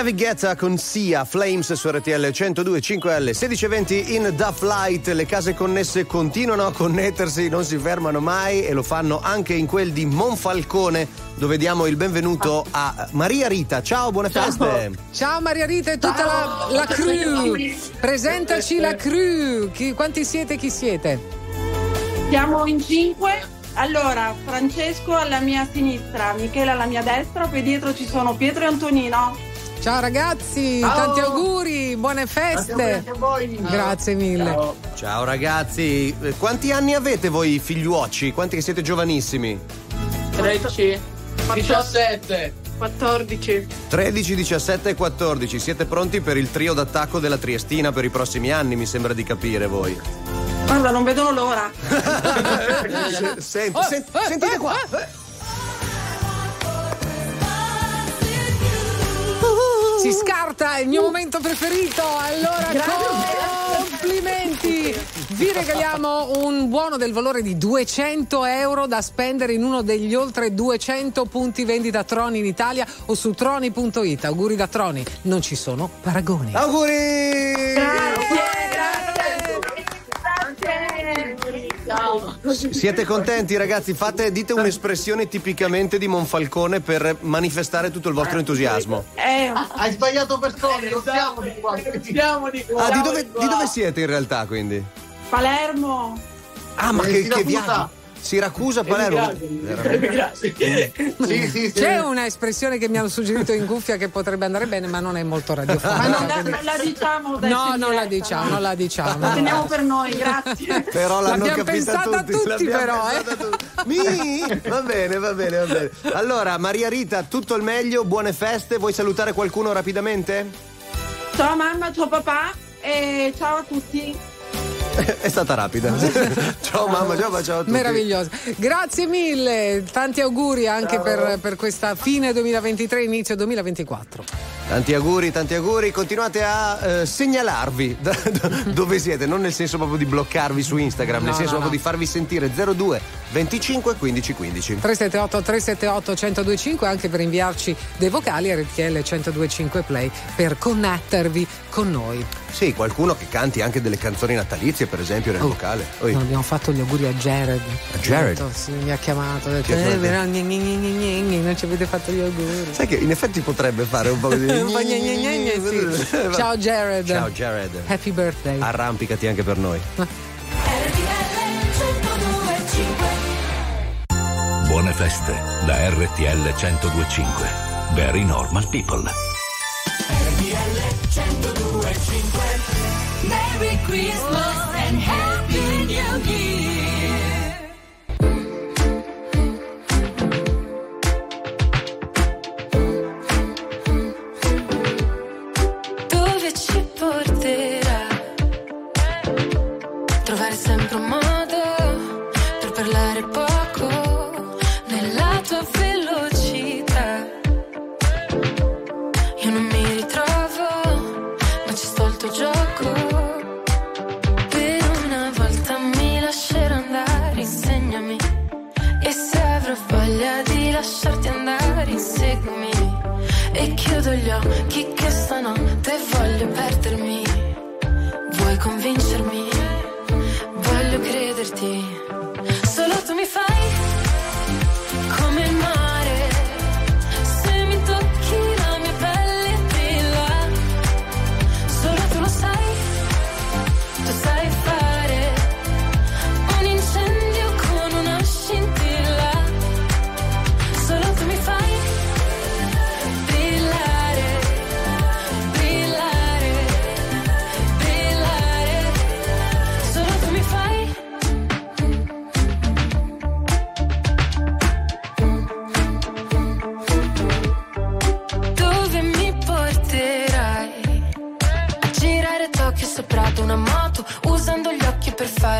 David Guetta con Sia, Flames su RTL 102.5L, 16.20 in Da Flight, le case connesse continuano a connettersi, non si fermano mai e lo fanno anche in quel di Monfalcone dove diamo il benvenuto a Maria Rita. Ciao, buone feste! Ciao Maria Rita e tutta la, la crew. Presentaci la crew. Chi- quanti siete? Chi siete? Siamo in cinque. Allora, Francesco alla mia sinistra, Michele alla mia destra, poi dietro ci sono Pietro e Antonino. Ciao ragazzi, Ciao. tanti auguri, buone feste. Grazie mille. Ciao ragazzi, Eh, quanti anni avete voi figliuocci? Quanti che siete giovanissimi? 13. 17. 14. 13, 17 e 14, siete pronti per il trio d'attacco della Triestina per i prossimi anni, mi sembra di capire voi. Guarda, non vedono l'ora. Senti, senti, sentite qua. Si scarta, il mio momento preferito. Allora, complimenti! Vi regaliamo un buono del valore di 200 euro da spendere in uno degli oltre 200 punti vendita Troni in Italia o su troni.it. Auguri da Troni, non ci sono paragoni. Auguri! Siete contenti ragazzi? Fate, dite un'espressione tipicamente di Monfalcone per manifestare tutto il vostro entusiasmo. Eh, Hai sbagliato persone, non siamo di qua. Siamo di qua. Ah, di dove, di dove siete in realtà quindi? Palermo. Ah, ma Eh, che, che viaggio! Siracusa, Palermo. Sì, sì, sì. C'è una espressione che mi hanno suggerito in cuffia che potrebbe andare bene, ma non è molto Ma radiofonica. non la, quindi- la diciamo adesso No, non la diciamo, no? non la diciamo. La teniamo per noi, grazie. Però l'hanno L'abbiamo capita pensata tutti, tutti, l'abbiamo però, eh. pensata tutti. Mi? Va bene, va bene, va bene. Allora, Maria Rita, tutto il meglio, buone feste. Vuoi salutare qualcuno rapidamente? Ciao mamma, ciao papà e ciao a tutti. È stata rapida. ciao mamma, ciao, ciao a tutti. Meravigliosa. Grazie mille, tanti auguri anche per, per questa fine 2023, inizio 2024. Tanti auguri, tanti auguri. Continuate a eh, segnalarvi da- da- dove siete, non nel senso proprio di bloccarvi su Instagram, nel No, senso no, proprio no. di farvi sentire 02 25 15 15. 378 378 1025 anche per inviarci dei vocali a RTL 1025 Play per connettervi con noi. Sì, qualcuno che canti anche delle canzoni natalizie, per esempio, nel vocale. Oi. Non abbiamo fatto gli auguri a Jared. A Jared? Detto, Sì, mi ha chiamato, ha detto, eh, però gne, gne, gne, gne, gne, gne, non ci avete fatto gli auguri. Sai che in effetti potrebbe fare un po' così. Un po' gne, gne, gne, gne, sì. Ciao Jared. Ciao Jared. Happy birthday. Arrampicati anche per noi. Buone feste da RTL 1025. Very normal people. Merry Christmas and Happy voglio perdermi.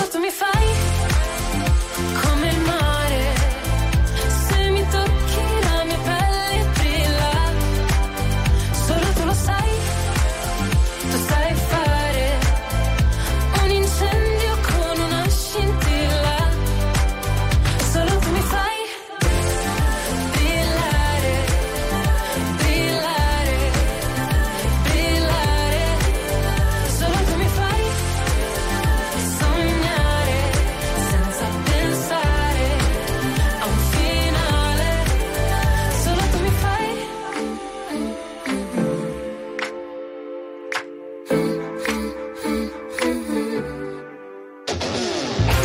Solo tu mi fai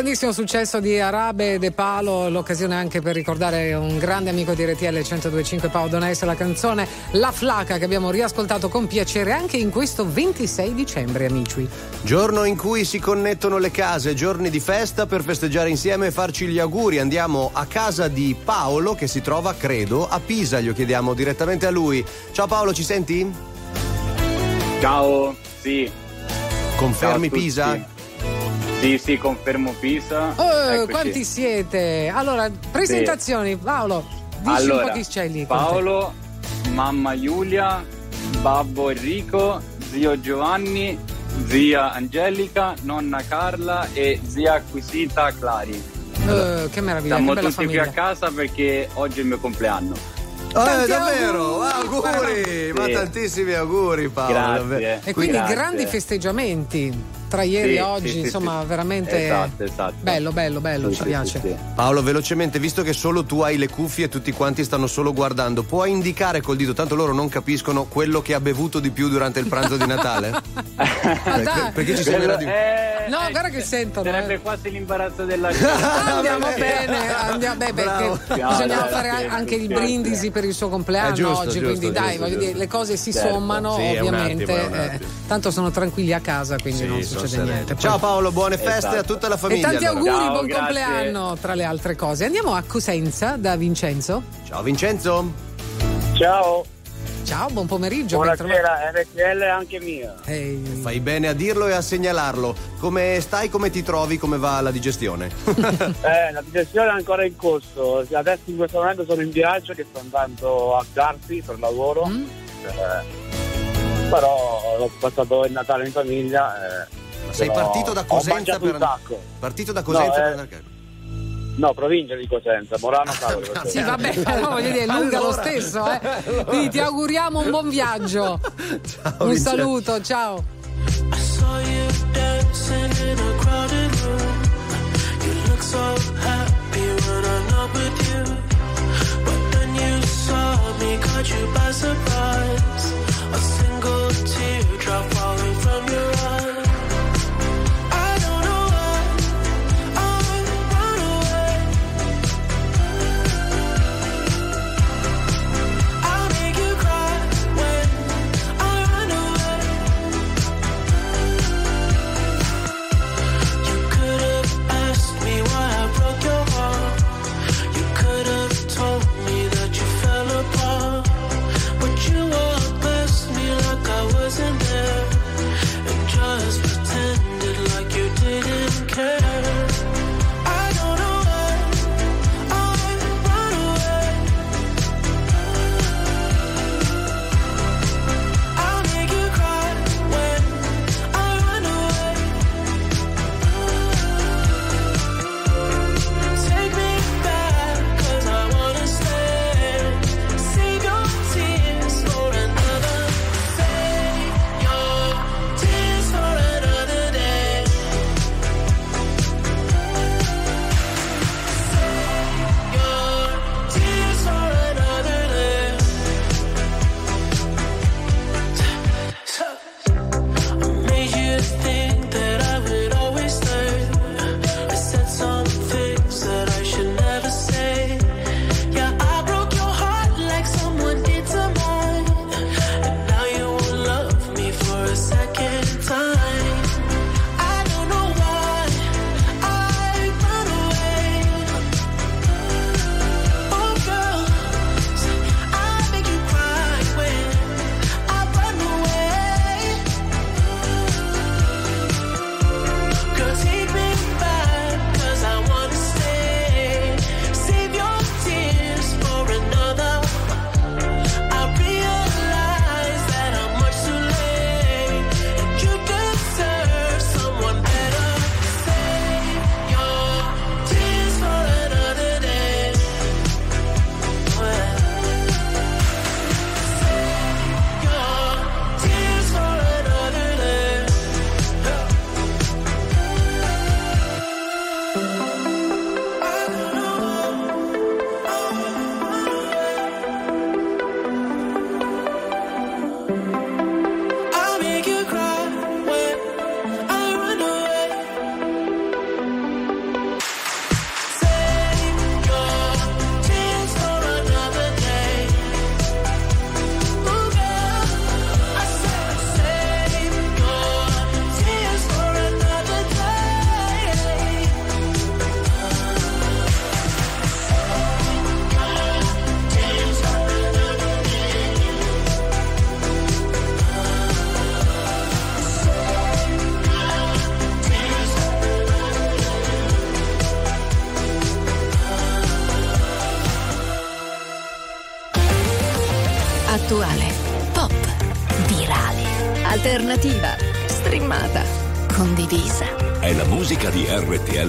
Grandissimo successo di Arabe De Palo, l'occasione anche per ricordare un grande amico di RTL 1025 Paolo Donés, la canzone La Flaca che abbiamo riascoltato con piacere anche in questo 26 dicembre, amici. Giorno in cui si connettono le case, giorni di festa per festeggiare insieme e farci gli auguri. Andiamo a casa di Paolo che si trova, credo, a Pisa. Glielo chiediamo direttamente a lui. Ciao Paolo, ci senti? Ciao, sì. Confermi Ciao. Pisa? Sì, sì, confermo Pisa. Oh, Eccoci. quanti siete? Allora, presentazioni, Paolo, dici allora, un po' chi c'è lì. Paolo, mamma Giulia, babbo Enrico, zio Giovanni, zia Angelica, nonna Carla e zia acquisita Clari. Eh, che meraviglia, Siamo che bella tutti famiglia. qui a casa perché oggi è il mio compleanno. Eh, Tanti davvero? auguri! Auguri! Ma Sì. tantissimi auguri Paolo. Grazie. E quindi Grazie. grandi festeggiamenti tra ieri Sì, e oggi, sì, insomma, sì. veramente Esatto, esatto. bello, bello, bello, Sì, ci sì, piace. sì, sì. Paolo, velocemente, visto che solo tu hai le cuffie e tutti quanti stanno solo guardando, puoi indicare col dito, tanto loro non capiscono quello che ha bevuto di più durante il pranzo di Natale? perché, perché ci sembra di Eh, No, guarda che sentono. Sarebbe eh. quasi l'imbarazzo della. Andiamo bene, andiamo, beh, perché Bravo. bisognava Ciao, fare anche il brindisi per il suo compleanno Eh, giusto, oggi, giusto, quindi dai, giusto, voglio giusto. dire, le cose si Certo. sommano ovviamente. eh, tanto sono tranquilli a casa, quindi Sì, non sono succede niente. Ciao Poi- Paolo, buone feste Esatto. a tutta la E famiglia. tanti allora. auguri, Ciao, buon grazie. compleanno, tra le altre cose. Andiamo a Cosenza da Vincenzo. Ciao Vincenzo. Ciao, Ciao, buon pomeriggio. buonasera, RTL anche mia. Ehi. Fai bene a dirlo e a segnalarlo. Come stai, come ti trovi, come va la digestione? Eh, la digestione è ancora in corso. Adesso in questo momento sono in viaggio che sto andando a Carpi per lavoro. Mm? Eh, però ho passato il Natale in famiglia. eh, sei però partito da Cosenza per un sacco. Partito da Cosenza No, per eh, andare casa. No, provincia di Cosenza, Morano Cavolo. Cosenza. Sì, vabbè, però voglio dire, è lunga lo Allora. stesso, eh. Quindi ti auguriamo un buon viaggio. Ciao, un Vincenzo. saluto, ciao. Caught you by surprise. A single teardrop falling from your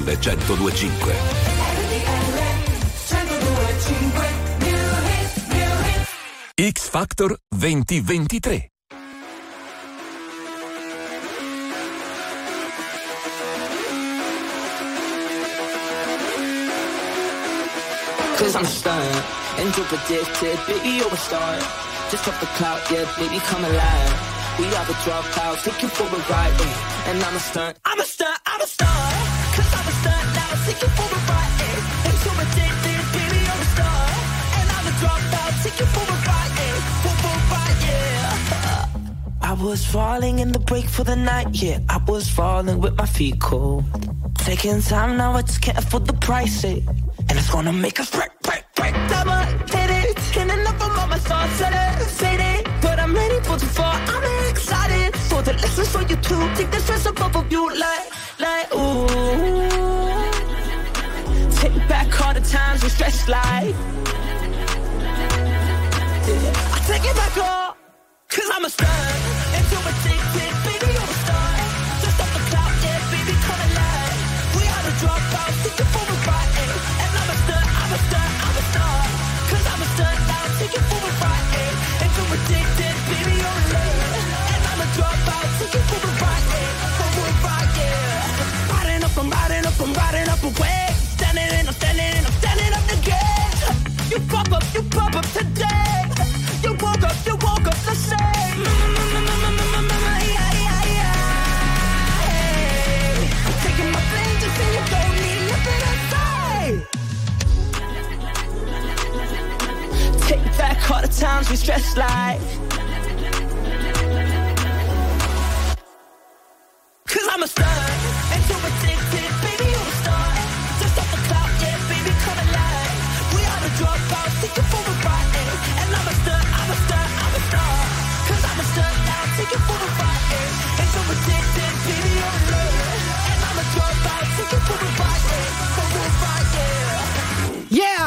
RTL 1025. X Factor 2023. Cause I'm stunned and drip addicted, baby, you're a star. Just off the cloud, yeah, baby, come alive. We are the dropouts, take you for a ride, and I'm a stunt. I'm a stunt, I'm a stunt. Was falling in the break for the night, yeah. I was falling with my feet cold. Taking time now, I just can't afford the price, eh. And it's gonna make us break, break, break. Double hit it, and enough of all my thoughts that are faded. But I'm ready for the fall, I'm excited for the lessons for you too. Take the stress above of you, like, the times we stress like. I take it back all, cause I'm a star. And you're addicted, baby, you're a star. Just off the cloud, yeah, baby, come alive. We are the dropouts, it for a ride, eh. And I'm a star, I'm a star, I'm a star. Cause I'm a star now, take it for a ride, eh. And you're addicted, baby, you're in love. And I'm a dropout, it for a ride, eh. For a ride, yeah. Back all the times we stressed like. Cause I'm a star, and you're addicted, baby, you're a star. Just off the cloud, yeah, baby, come alive. We are the dropouts, take you for a ride. And I'm a star, I'm a star, I'm a star. Cause I'm a star now, take you for a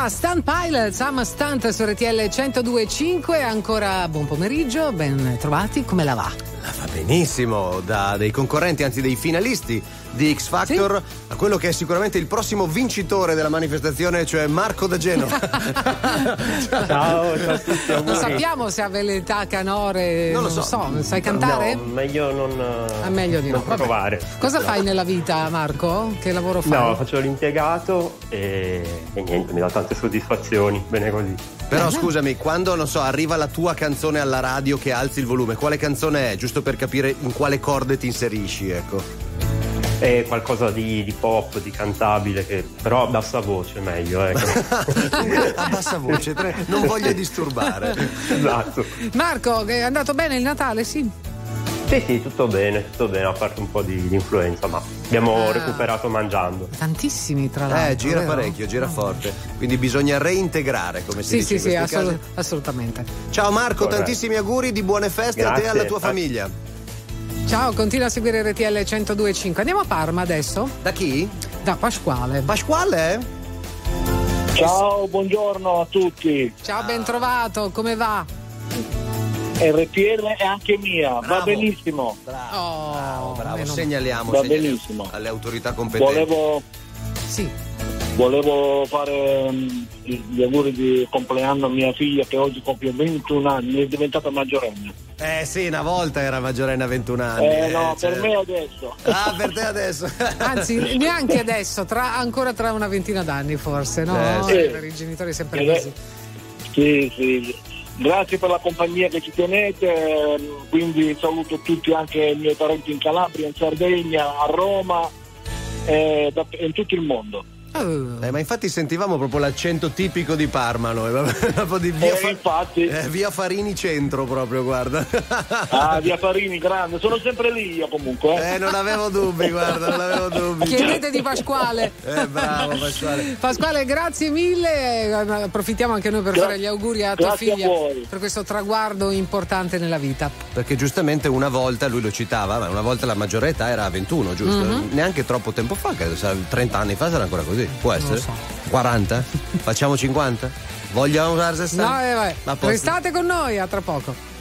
Yeah, Stunt Pilots, ama Stunt su RTL 1025. Ancora buon pomeriggio, ben trovati. Come la va? La fa benissimo, da dei concorrenti, anzi dei finalisti di X Factor a quello che è sicuramente il prossimo vincitore della manifestazione, cioè Marco da Genova. Ciao, ciao a tutti. Non sappiamo se ha velleità, canore, Non non lo so. so. Sai cantare? No, meglio non, Ah, meglio di no, non vabbè. provare. Cosa fai nella vita, Marco? Che lavoro fai? No, faccio l'impiegato e, e niente, mi dà tante soddisfazioni, bene così. Però scusami, quando non so, arriva la tua canzone alla radio che alzi il volume, quale canzone è? Giusto per capire in quale corde ti inserisci, ecco. È qualcosa di, di pop, di cantabile, che però a bassa voce meglio, ecco. A bassa voce, tre- non voglio disturbare. esatto. Marco, è andato bene il Natale, sì? Sì, sì, tutto bene, tutto bene, a parte un po' di, di influenza, ma abbiamo Ah. recuperato mangiando. Tantissimi, tra l'altro. Eh, gira vero? parecchio, gira forte. Quindi bisogna reintegrare, come si Sì, dice sì, in sì, questi assolut- casi. assolutamente. Ciao Marco, Corretto. tantissimi auguri di buone feste a te e alla Grazie. tua famiglia. Ciao, continua a seguire RTL 1025. Andiamo a Parma adesso? Da chi? Da Pasquale. Pasquale? Ciao, buongiorno a tutti. Ciao, ben trovato, come va? RTL è anche mia, va Bravo. benissimo. Oh, Bravo, meno- segnaliamo, Va segnaliamo benissimo. alle autorità competenti. Volevo, Sì. Volevo fare mm, gli auguri di compleanno a mia figlia che oggi compie 21 anni, è diventata maggiorenne. Eh sì, una volta era maggiorenne a 21 anni. Eh no, cioè- per me adesso. Ah, per te adesso. Anzi, neanche adesso, tra- ancora tra una ventina d'anni forse, no? Eh, sì. Per i genitori è sempre Eh, così. Sì, sì. Grazie per la compagnia che ci tenete, ehm, quindi saluto tutti anche i miei parenti in Calabria, in Sardegna, a Roma e da- e in tutto il mondo. Eh, ma infatti sentivamo proprio l'accento tipico di Parma noi, proprio di via, Eh, Fa- infatti. eh, via Farini centro proprio, guarda. Ah, via Farini, grande, sono sempre lì io comunque. Eh, non avevo dubbi, guarda, non avevo dubbi. Chiedete di Pasquale. Eh, bravo Pasquale. Pasquale, grazie mille. Eh, Approfittiamo anche noi per Gra- fare gli auguri a tua a figlia voi. per questo traguardo importante nella vita. Perché giustamente una volta, lui lo citava, ma una volta la maggiore età era a 21, giusto? Mhm. Neanche troppo tempo fa, credo, sarà 30 anni fa sarà ancora così così? Può essere? So. 40? Facciamo 50? Vogliamo usare 60? No, eh, vai. Posso... Restate con noi a tra poco.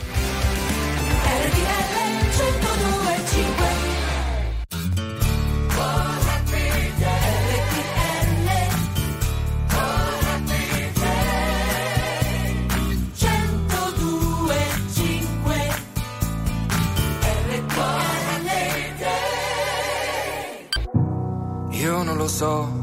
Io non lo so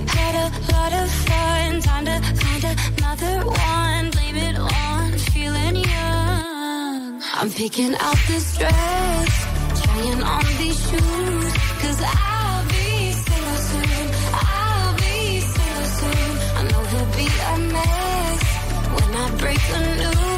had a lot of fun. Time to find another one. Blame it on feeling young. I'm picking out this dress, trying on these shoes. Cause I'll be single soon. I'll be single soon. I know he'll be a mess when I break the news.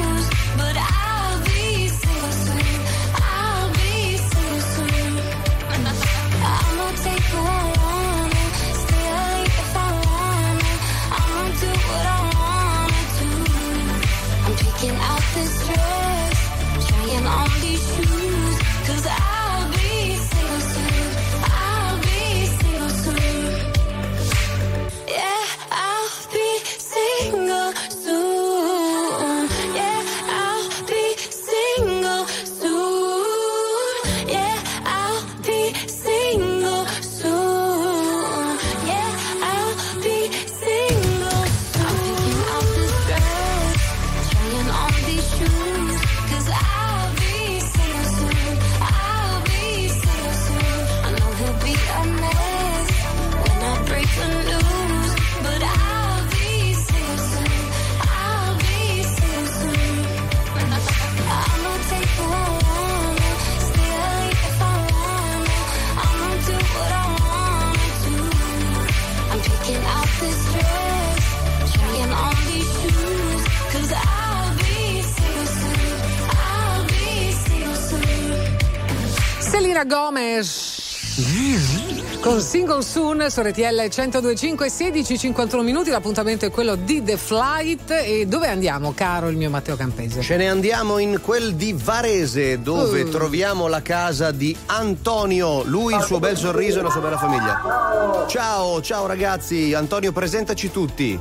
Con Single Soon su RTL 1025 16 51 minuti l'appuntamento è quello di The Flight e dove andiamo caro il mio Matteo Campese? Ce ne andiamo in quel di Varese dove Uh. troviamo la casa di Antonio, lui il suo bel sorriso e la sua bella famiglia. Ciao, ciao ragazzi, Antonio presentaci tutti.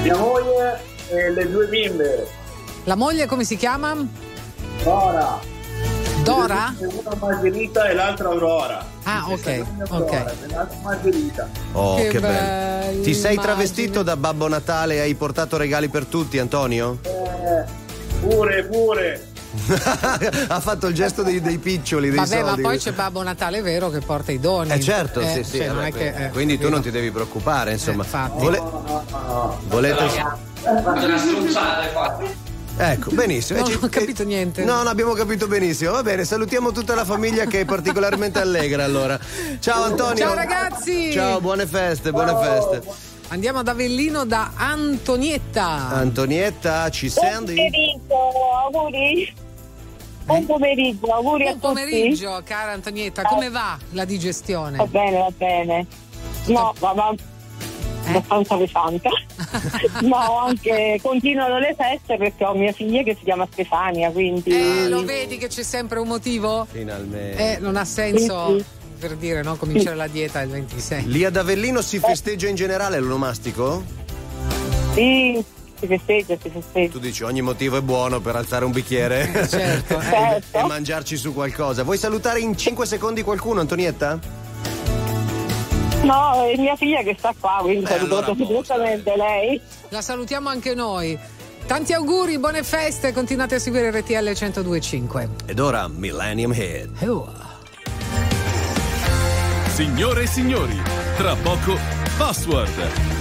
Mia moglie e le due bimbe. La moglie come si chiama? Dora. Dora? Una Margherita e l'altra Aurora. Ah ok, Aurora, ok. L'altra Margherita. Oh, Che che, bello. belli Ti sei travestito da Babbo Natale e hai portato regali per tutti, Antonio? Eh, pure, pure. ha fatto il gesto dei, dei piccioli, dei Vabbè, soldi. ma poi c'è Babbo Natale vero che porta i doni. Eh certo, Eh, sì, sì. cioè, vabbè, che, eh, quindi tu non ti devi preoccupare, insomma. infatti. Vole- volete. una stronzata hai fatto. Ecco, benissimo. Non ho capito niente. No, non abbiamo capito benissimo. Va bene, salutiamo tutta la famiglia che è particolarmente allegra allora. Ciao Antonio. Ciao ragazzi! Ciao, buone feste, buone feste. Andiamo ad Avellino da Antonietta. Antonietta, ci Buon senti? pomeriggio, auguri. Buon pomeriggio, auguri Buon a tutti. pomeriggio, cara Antonietta, come va la digestione? Va bene, va bene. No, va, va abbastanza pesante. no, anche continuano le feste perché ho mia figlia che si chiama Stefania, quindi... Eh, lo vedi che c'è sempre un motivo? Finalmente. Eh, non ha senso Sì, sì. per dire, no? Cominciare la dieta il 26. Lì ad Avellino si festeggia in generale l'onomastico? Sì, si festeggia, si festeggia. Tu dici ogni motivo è buono per alzare un bicchiere Certo, e, e mangiarci su qualcosa. Vuoi salutare in 5 secondi qualcuno, Antonietta? No, è mia figlia che sta qua, quindi Eh, saluto allora, lei. La salutiamo anche noi. Tanti auguri, buone feste, continuate a seguire RTL 1025. Ed ora Millennium Head. Signore e signori, tra poco Password.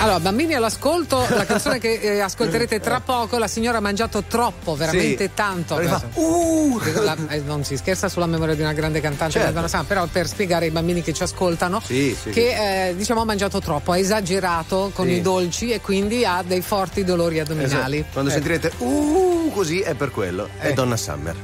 Allora, bambini all'ascolto, la canzone che eh, ascolterete tra poco, la signora ha mangiato troppo, veramente Sì. tanto. Fa, Dico, la- eh, non si scherza sulla memoria di una grande cantante Certo. Santa, però per spiegare ai bambini che ci ascoltano Sì, sì, che eh, diciamo ha mangiato troppo, ha esagerato con i dolci e quindi ha dei forti dolori addominali. Esatto. Quando Eh. sentirete uh così è per quello. È Eh. Donna Summer.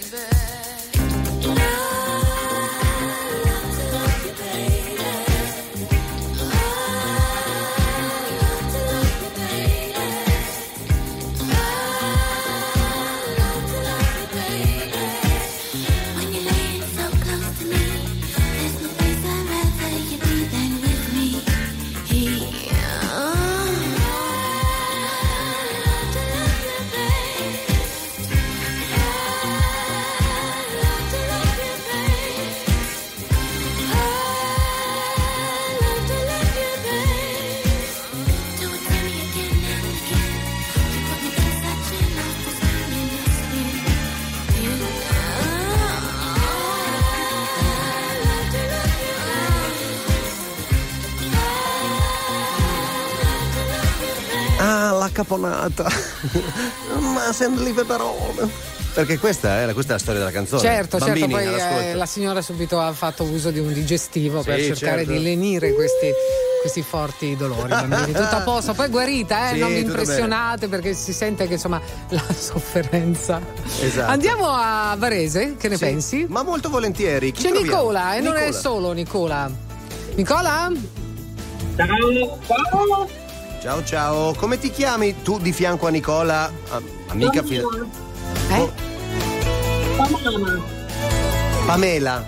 Baby. Caponata. Ma sembri peperone. Perché questa è, questa è la storia della canzone. Certo, certo, Bambini, poi all'ascolto. eh, la signora subito ha fatto uso di un digestivo per Sì, cercare certo. di lenire questi, questi forti dolori. bambini. Tutto a posto, poi guarita, eh? Sì, non vi impressionate perché si sente che insomma la sofferenza. Esatto. Andiamo a Varese, che ne Sì, pensi? Ma molto volentieri. Chi C'è troviamo? Nicola e non è Nicola. solo Nicola. Nicola? Ciao, ciao. Ciao ciao, come ti chiami tu di fianco a Nicola? Ah, amica fida- Eh? Tamara. Pamela.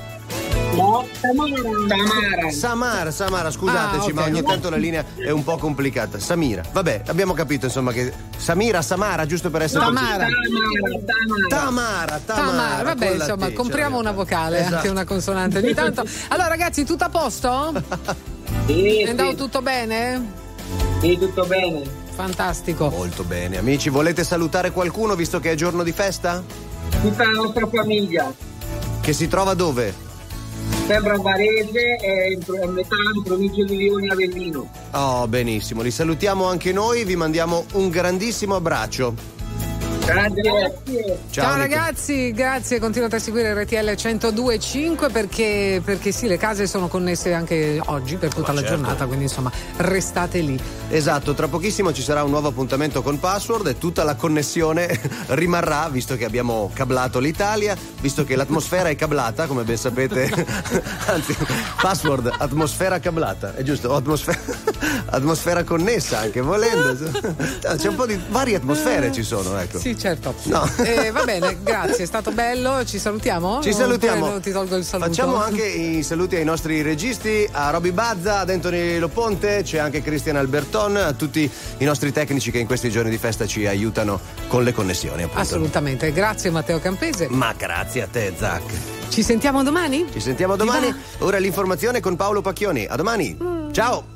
No, Tamara. Samara, Samara, scusateci, Ah, ok. ma ogni tanto la linea è un po' complicata. Samira, vabbè, abbiamo capito insomma che. Samira, Samara, giusto per essere Tamara. Tamara, Tamara. Tamara, vabbè, con la insomma, T, compriamo una vocale, esatto. anche una consonante ogni tanto. Allora, ragazzi, tutto a posto? Sì, È andato sì. tutto bene? Sì, tutto bene. Fantastico. Molto bene, amici, volete salutare qualcuno visto che è giorno di festa? Tutta la nostra famiglia. Che si trova dove? Sempre a Varese e in a metà in provincia di Lione Avellino. Oh, benissimo, li salutiamo anche noi, vi mandiamo un grandissimo abbraccio. Grazie. Ciao, Nico. ragazzi, grazie, continuate a seguire RTL 1025 perché, perché sì, le case sono connesse anche oggi per tutta Ma la certo. giornata, quindi insomma restate lì. Esatto, tra pochissimo ci sarà un nuovo appuntamento con Password e tutta la connessione rimarrà, visto che abbiamo cablato l'Italia, visto che l'atmosfera è cablata, come ben sapete. Anzi, Password, atmosfera cablata, è giusto? Atmosfera, atmosfera connessa anche, volendo. C'è un po' di varie atmosfere ci sono, ecco. Sì, certo. No. Eh, va bene, grazie, è stato bello. Ci salutiamo? Ci salutiamo. no, ti tolgo il saluto. Facciamo anche i saluti ai nostri registi, a Roby Bazza, ad Anthony Loponte, c'è anche Cristian Alberton, a tutti i nostri tecnici che in questi giorni di festa ci aiutano con le connessioni. Appunto. Assolutamente, grazie Matteo Campese. Ma grazie a te, Zac. Ci sentiamo domani? Ci sentiamo domani. Ora l'informazione con Paolo Pacchioni. A domani. Ciao.